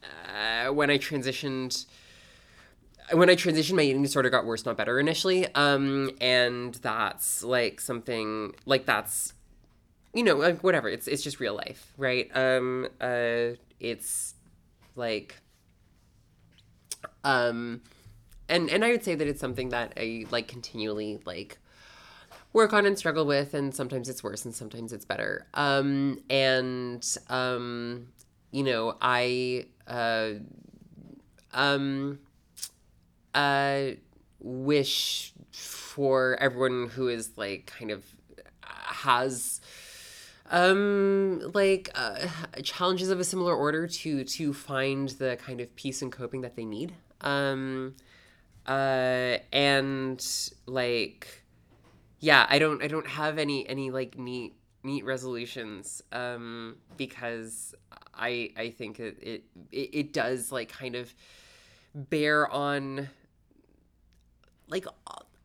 uh, when i transitioned when I transitioned, my eating disorder got worse, not better initially. Um, and that's like something like that's, you know, like whatever. It's it's just real life, right? Um, uh, it's like, um, and and I would say that it's something that I like continually like work on and struggle with, and sometimes it's worse, and sometimes it's better. Um, and um, you know, I uh, um uh, wish for everyone who is like kind of has um like uh, challenges of a similar order to to find the kind of peace and coping that they need. Um uh and like yeah i don't i don't have any any like neat neat resolutions um because i i think it it, it does like kind of bear on like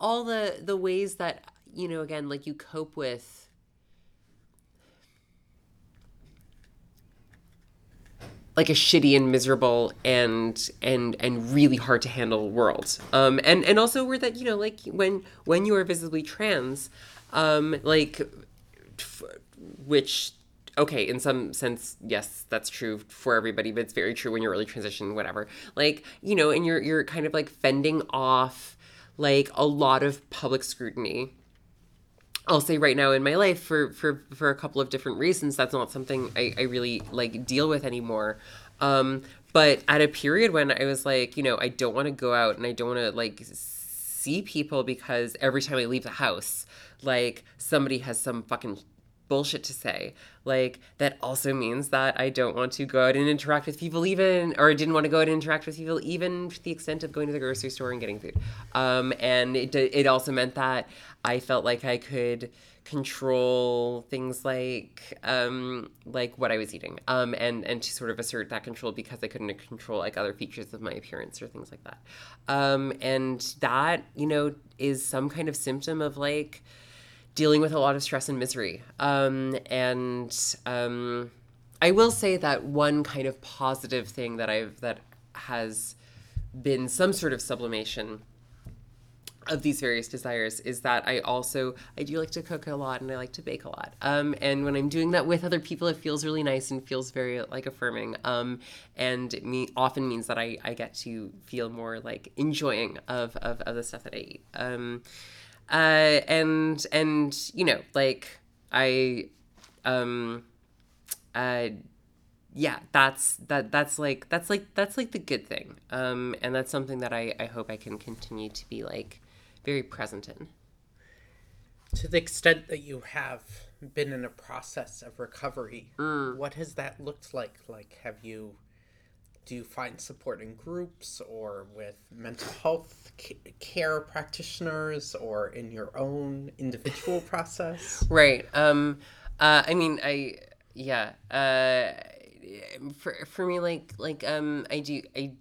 all the the ways that you know again like you cope with like a shitty and miserable and and and really hard to handle world um and and also where that you know like when when you are visibly trans um like f- which okay, in some sense, yes, that's true for everybody, but it's very true when you're early transition, whatever. Like, you know, and you're you're kind of like fending off like a lot of public scrutiny. I'll say right now in my life for for for a couple of different reasons that's not something I, I really like deal with anymore. Um, but at a period when I was like, you know, I don't want to go out and I don't want to like see people because every time I leave the house, like somebody has some fucking bullshit to say. Like that also means that I don't want to go out and interact with people even or I didn't want to go out and interact with people even to the extent of going to the grocery store and getting food. Um, and it it also meant that I felt like I could control things like um, like what I was eating um, and and to sort of assert that control because I couldn't control like other features of my appearance or things like that. Um, and that you know is some kind of symptom of like dealing with a lot of stress and misery. Um, and um, I will say that one kind of positive thing that I've that has been some sort of sublimation of these various desires is that I also I do like to cook a lot and I like to bake a lot. Um, and when I'm doing that with other people, it feels really nice and feels very like affirming. Um, and it me often means that I, I get to feel more like enjoying of, of, of the stuff that I eat. Um, uh, and and you know like I um uh yeah that's that that's like that's like that's like the good thing. Um and that's something that i i hope i can continue to be like very present in. To the extent that you have been in a process of recovery, what has that looked like? Like, have you, do you find support in groups or with mental health c- care practitioners or in your own individual (laughs) process? right um uh i mean i yeah uh for for me like like um i do i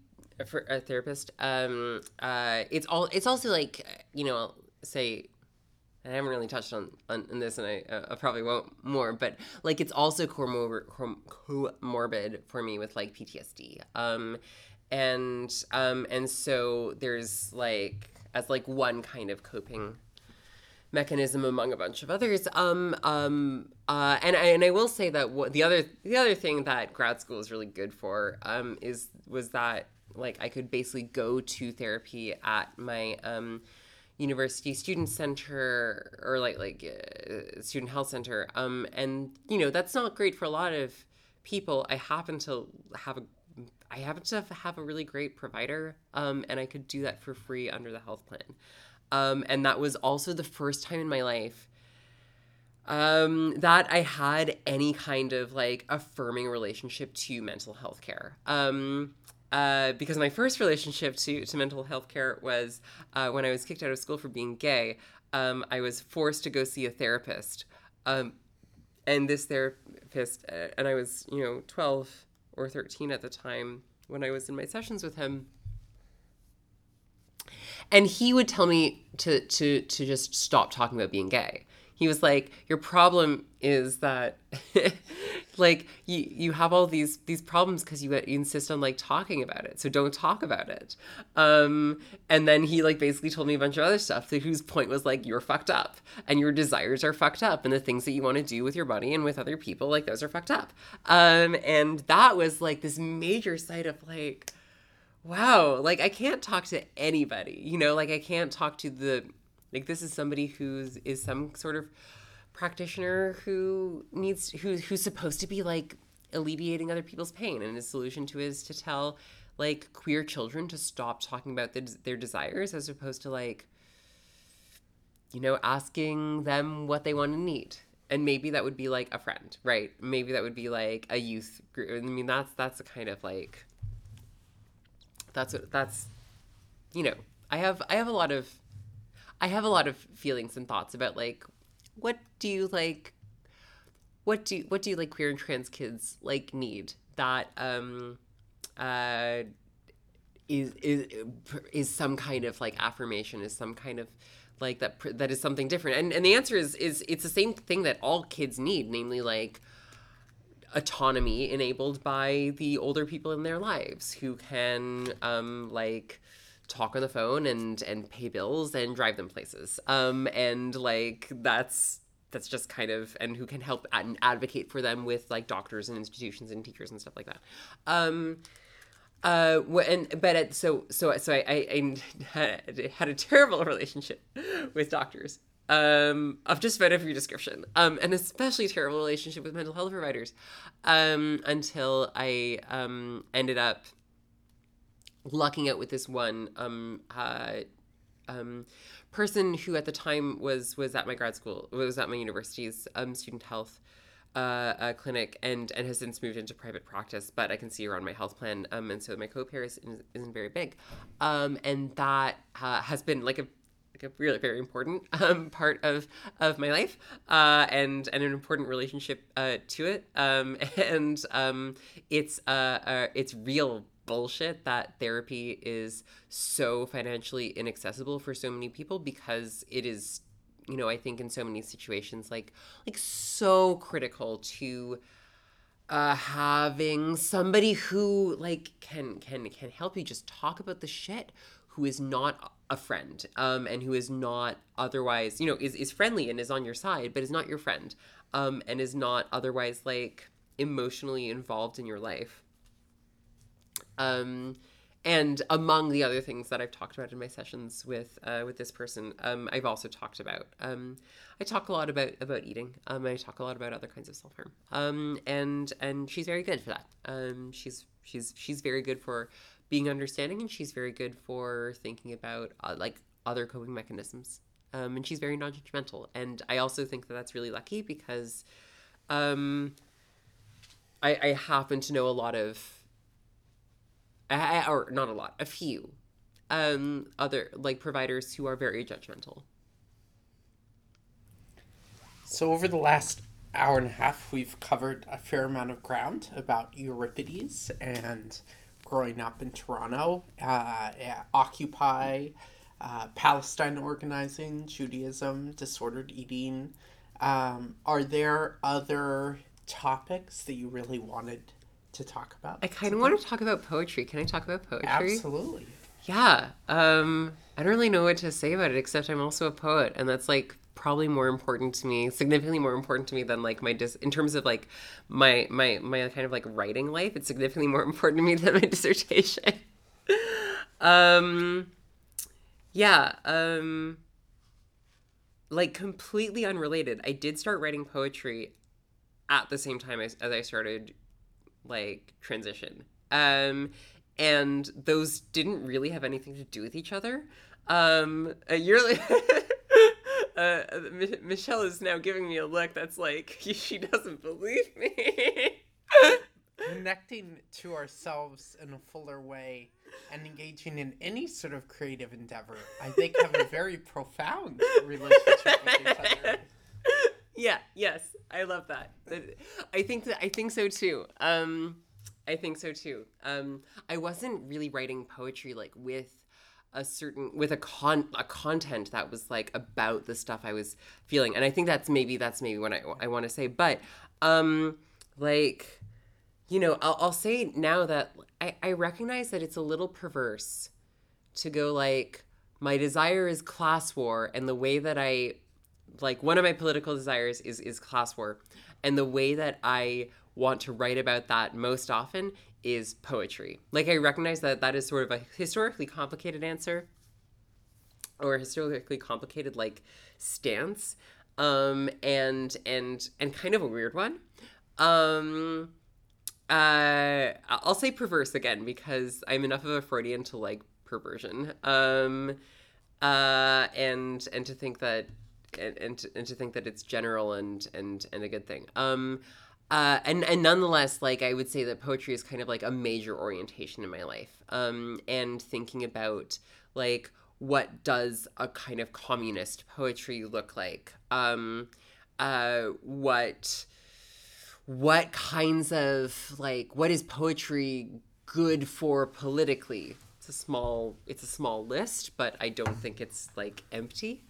for a therapist um uh it's all it's also like you know say I haven't really touched on, on, on this, and I, uh, I probably won't more. But like, it's also comorbid, com- comorbid for me with like PTSD, um, and um, and so there's like as like one kind of coping mechanism among a bunch of others. Um, um, uh, and I, and I will say that what, the other the other thing that grad school is really good for um, is was that like I could basically go to therapy at my um, university student center or like like uh, student health center. Um, and you know that's not great for a lot of people. I happen to have a I happen to have a really great provider, um, and I could do that for free under the health plan. Um, and that was also the first time in my life um, that I had any kind of like affirming relationship to mental health care. Um, uh, because my first relationship to, to mental health care was uh, when I was kicked out of school for being gay. Um, I was forced to go see a therapist. Um, and this therapist, uh, and I was, you know, 12 or 13 at the time when I was in my sessions with him and he would tell me to to to just stop talking about being gay he was like your problem is that (laughs) like you you have all these these problems because you, you insist on like talking about it so don't talk about it. Um and then he like basically told me a bunch of other stuff whose point was like you're fucked up and your desires are fucked up and the things that you want to do with your body and with other people like those are fucked up. Um and that was like this major side of like wow like i can't talk to anybody you know like i can't talk to the like this is somebody who's is some sort of practitioner who needs who who's supposed to be like alleviating other people's pain. And his solution to is to tell like queer children to stop talking about their, their desires as opposed to like you know asking them what they want to need. And maybe that would be like a friend right? Maybe that would be like a youth group. I mean that's that's a kind of like that's what that's you know i have i have a lot of i have a lot of feelings and thoughts about like what do you like what do what do you like queer and trans kids like need that um uh is is is some kind of like affirmation is some kind of like that that is something different? And and the answer is is it's the same thing that all kids need namely like autonomy enabled by the older people in their lives who can um like talk on the phone and and pay bills and drive them places. Um and like that's that's just kind of and who can help and advocate for them with like doctors and institutions and teachers and stuff like that. Um uh and but at, so so so I, I, I (laughs) had a terrible relationship with doctors um of just about every description um and especially terrible relationship with mental health providers um until i um ended up lucking out with this one um uh um person who at the time was was at my grad school was at my university's um student health uh, uh, clinic and and has since moved into private practice, but I can see her on my health plan, um, and so my co-payer is, isn't very big, um, and that uh, has been like a like a really very important um, part of of my life, uh, and and an important relationship uh, to it, um, (laughs) and um, it's uh, uh, it's real bullshit that therapy is so financially inaccessible for so many people because it is you know, I think in so many situations, like like so critical to uh, having somebody who like can can can help you just talk about the shit, who is not a friend um, and who is not otherwise, you know, is, is friendly and is on your side, but is not your friend um, and is not otherwise like emotionally involved in your life. Um, and among the other things that I've talked about in my sessions with uh, with this person, um, I've also talked about. Um, I talk a lot about about eating. Um, I talk a lot about other kinds of self harm. Um, and and she's very good for that. Um, she's she's she's very good for being understanding, and she's very good for thinking about uh, like other coping mechanisms. Um, and she's very non-judgmental. And I also think that that's really lucky because I, I happen to know a lot of Or not a lot, a few um, other like providers who are very judgmental. So over the last hour and a half, we've covered a fair amount of ground about Euripides and growing up in Toronto, uh, Occupy, uh, Palestine organizing, Judaism, disordered eating. Um, are there other topics that you really wanted to talk about? I kind of want to talk about poetry. Can I talk about poetry? Absolutely. Yeah. Um, I don't really know what to say about it except I'm also a poet, and that's like probably more important to me, significantly more important to me than like my dis in terms of like my my my kind of like writing life. It's significantly more (laughs) important to me than my (laughs) dissertation. um, yeah. Um, like completely unrelated. I did start writing poetry at the same time as, as I started like transition. Um, and those didn't really have anything to do with each other. Um, (laughs) uh, you're like, uh, M- Michelle is now giving me a look that's like (laughs) she doesn't believe me. (laughs) Connecting to ourselves in a fuller way and engaging in any sort of creative endeavor, I think, have a very profound relationship with each other. Yeah. Yes, I love that. I think that I think so too. Um, I think so too. Um, I wasn't really writing poetry like with a certain with a con a content that was like about the stuff I was feeling, and I think that's maybe that's maybe what I I want to say. But um, like, you know, I'll, I'll say now that I I recognize that it's a little perverse to go like my desire is class war, and the way that I like one of my political desires is is class war, and the way that I want to write about that most often is poetry. Like I recognize that that is sort of a historically complicated answer or historically complicated like stance um and and and kind of a weird one. Um uh I'll say perverse again because I'm enough of a Freudian to like perversion. Um uh and and to think that and and to, and to think that it's general and and and a good thing. Um uh, and and nonetheless, like I would say that poetry is kind of like a major orientation in my life. Um, and thinking about like what does a kind of communist poetry look like? Um, uh, what what kinds of like what is poetry good for politically? It's a small it's a small list, but I don't think it's like empty.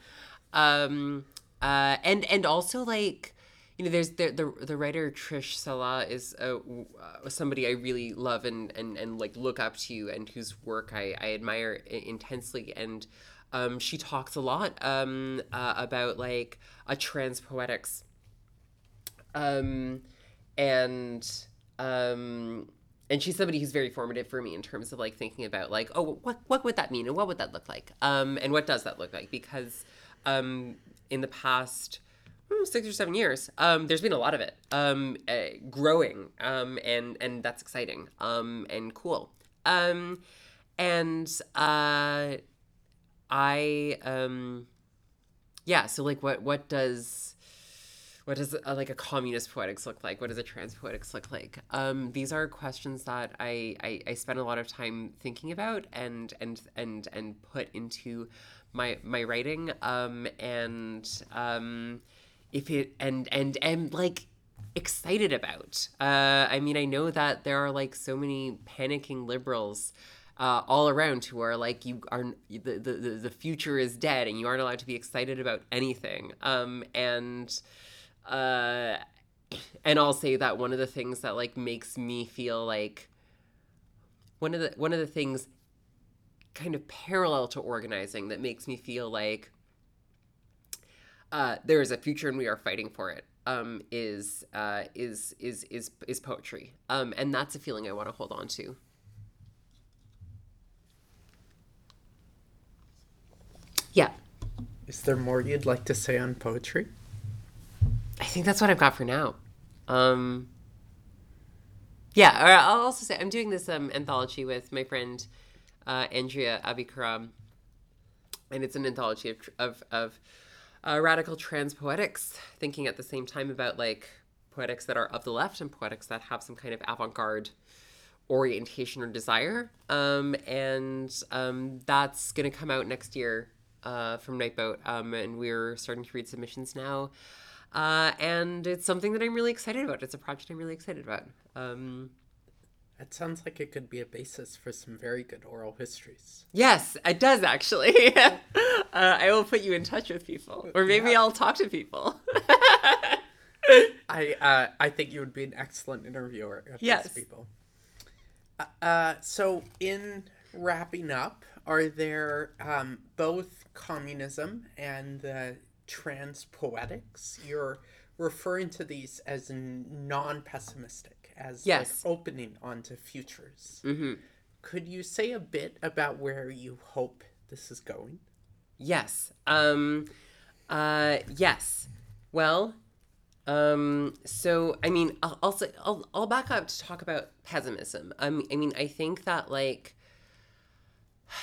Um, uh, and and also like you know, there's the the, the writer Trish Salah is uh, somebody I really love and, and and like look up to, and whose work I I admire intensely. And um, she talks a lot um, uh, about like a trans poetics. Um, and um, and she's somebody who's very formative for me in terms of like thinking about like oh what what would that mean and what would that look like um and what does that look like because um in the past Hmm, six or seven years. Um, there's been a lot of it um, uh, growing, um, and and that's exciting um, and cool. Um, and uh, I um, yeah. So like, what what does what does uh, like a communist poetics look like? What does a trans poetics look like? These are questions that I, I I spend a lot of time thinking about and and and and put into my my writing. Um, and um if it and and and like excited about. Uh, I mean, I know that there are like so many panicking liberals uh, all around who are like you are the, the the future is dead and you aren't allowed to be excited about anything. Um, and uh, and I'll say that one of the things that like makes me feel like one of the one of the things kind of parallel to organizing that makes me feel like uh, there is a future and we are fighting for it. Um, is uh, is is is is poetry, um, and that's a feeling I want to hold on to. Yeah, Is there more you'd like to say on poetry? I think that's what I've got for now. Um, yeah, or I'll also say I'm doing this um, anthology with my friend uh, Andrea Abi-Karam, and it's an anthology of of, of uh, radical trans poetics, thinking at the same time about like poetics that are of the left and poetics that have some kind of avant-garde orientation or desire. Um, and um, that's going to come out next year uh, from Nightboat, um, and we're starting to read submissions now. Uh, and it's something that I'm really excited about. It's a project I'm really excited about. Um, That sounds like it could be a basis for some very good oral histories. yes, it does actually. (laughs) uh, I will put you in touch with people, or maybe Yeah. I'll talk to people. I uh, I think you would be an excellent interviewer of Yes. these people. Uh, Uh, so in wrapping up, are there um, both communism and the trans poetics? You're referring to these as non-pessimistic, as like, opening onto futures. hmm Could you say a bit about where you hope this is going? Yes. Um, uh, yes. Well, um, so I mean, I'll, I'll say I'll, I'll back up to talk about pessimism. Um, I mean, I think that like. (sighs)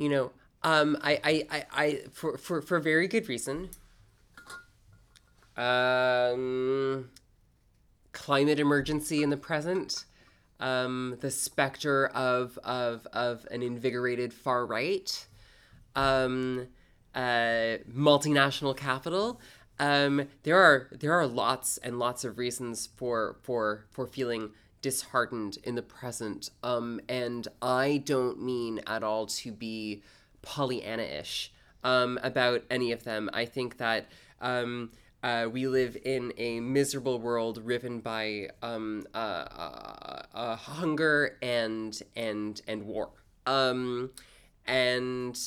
You know, um, I, I, I, I, for, for, for very good reason. Um, climate emergency in the present, um, the specter of, of, of an invigorated far right, um, uh, multinational capital. Um, there are there are lots and lots of reasons for for for feeling disheartened in the present, um, and I don't mean at all to be Pollyanna-ish um, about any of them. I think that um, uh, we live in a miserable world riven by um, uh, uh, uh, hunger and and and war. Um, and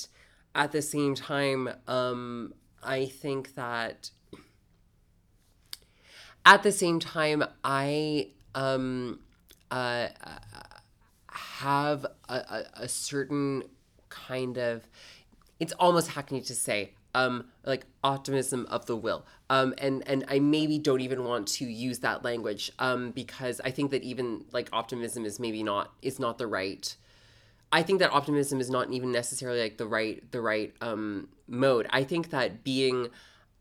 at the same time, um, I think that at the same time, I um, uh, have a, a, a certain kind of it's almost hackneyed to say um like optimism of the will um and and i maybe don't even want to use that language um because i think that even like optimism is maybe not is not the right I think that optimism is not even necessarily like the right the right um, mode. I think that being,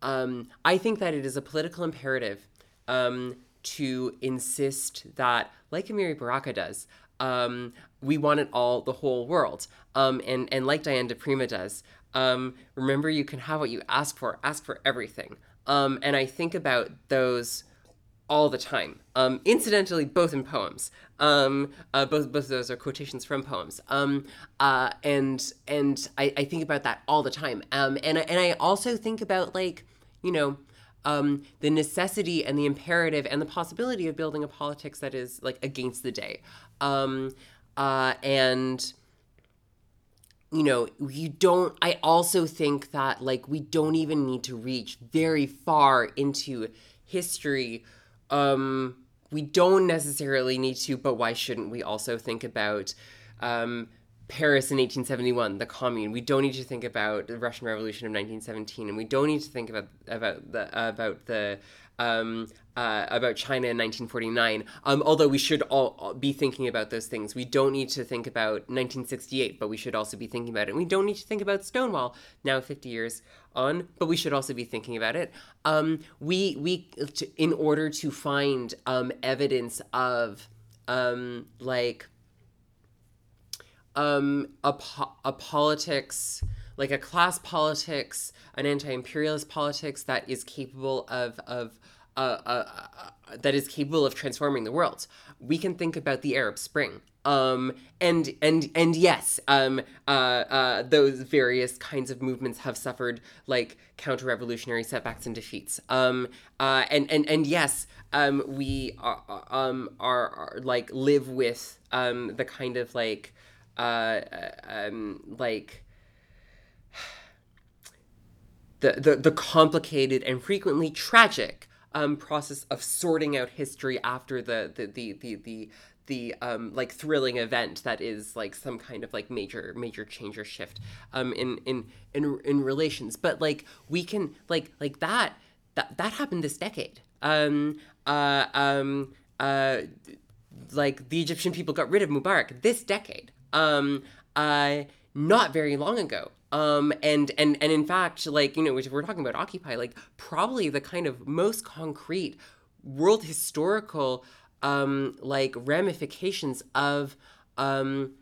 um, I think that it is a political imperative um, to insist that, like Amiri Baraka does, um, we want it all, the whole world, um, and and like Diane di Prima does. Um, remember, you can have what you ask for. Ask for everything. Um, and I think about those all the time. Um, incidentally, both in poems. Um, uh, both both of those are quotations from poems. Um, uh, and and I, I think about that all the time. Um, and and I also think about like you know um, the necessity and the imperative and the possibility of building a politics that is like against the day. Um, uh, and you know, you don't, I also think that like we don't even need to reach very far into history. Um, we don't necessarily need to, but why shouldn't we also think about um, Paris in 1871, the Commune? We don't need to think about the Russian Revolution of 1917, and we don't need to think about about the about the um, uh, about China in 1949. Um, although we should all be thinking about those things. We don't need to think about 1968, but we should also be thinking about it. And we don't need to think about Stonewall now 50 years on, but we should also be thinking about it. Um, we we to, in order to find um, evidence of um, like um, a, po- a politics like a class politics, an anti-imperialist politics that is capable of of uh, uh, uh, that is capable of transforming the world. We can think about the Arab Spring. Um, and and and yes, um, uh, uh, those various kinds of movements have suffered like counter-revolutionary setbacks and defeats. Um, uh, and and and yes, um, we are, um, are, are like live with um, the kind of like like the, the, the complicated and frequently tragic um, process of sorting out history after the the the the, the the um, like thrilling event that is like some kind of like major major change or shift um, in in in in relations. But like we can like like that that that happened this decade. Um uh um uh like the Egyptian people got rid of Mubarak this decade. Um uh not very long ago um and and and in fact like you know which we're talking about occupy like probably the kind of most concrete world historical um like ramifications of um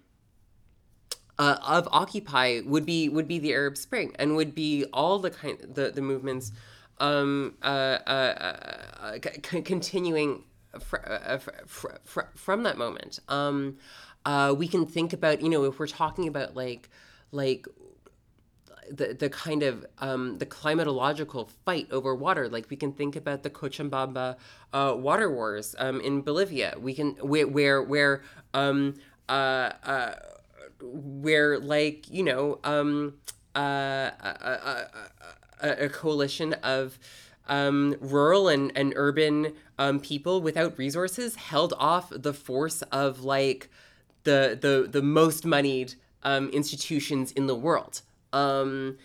uh, of occupy would be would be the arab spring and would be all the kind the the movements um uh, uh, uh c- continuing fr- uh, fr- fr- from that moment. Um uh we can think about you know if we're talking about like like the, the kind of um, the climatological fight over water. Like we can think about the Cochabamba uh, water wars um, in Bolivia. We can where where where um, uh, uh, where like you know um, uh, a, a, a, coalition of um, rural and, and urban um, people without resources held off the force of like the the the most moneyed um, institutions in the world um,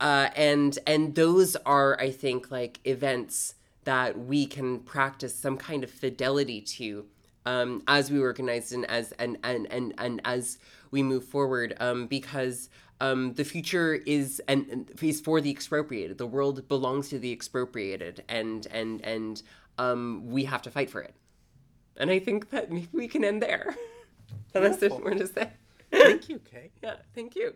uh, and and those are i think like events that we can practice some kind of fidelity to um, as we organize and as and and and, and as we move forward. Um, because um, the future is and, and is for the expropriated. The world belongs to the expropriated and and and um, we have to fight for it. And i think that maybe (laughs) we can end there. (laughs) Unless there's more to say. Thank you, Kay. (laughs) yeah thank you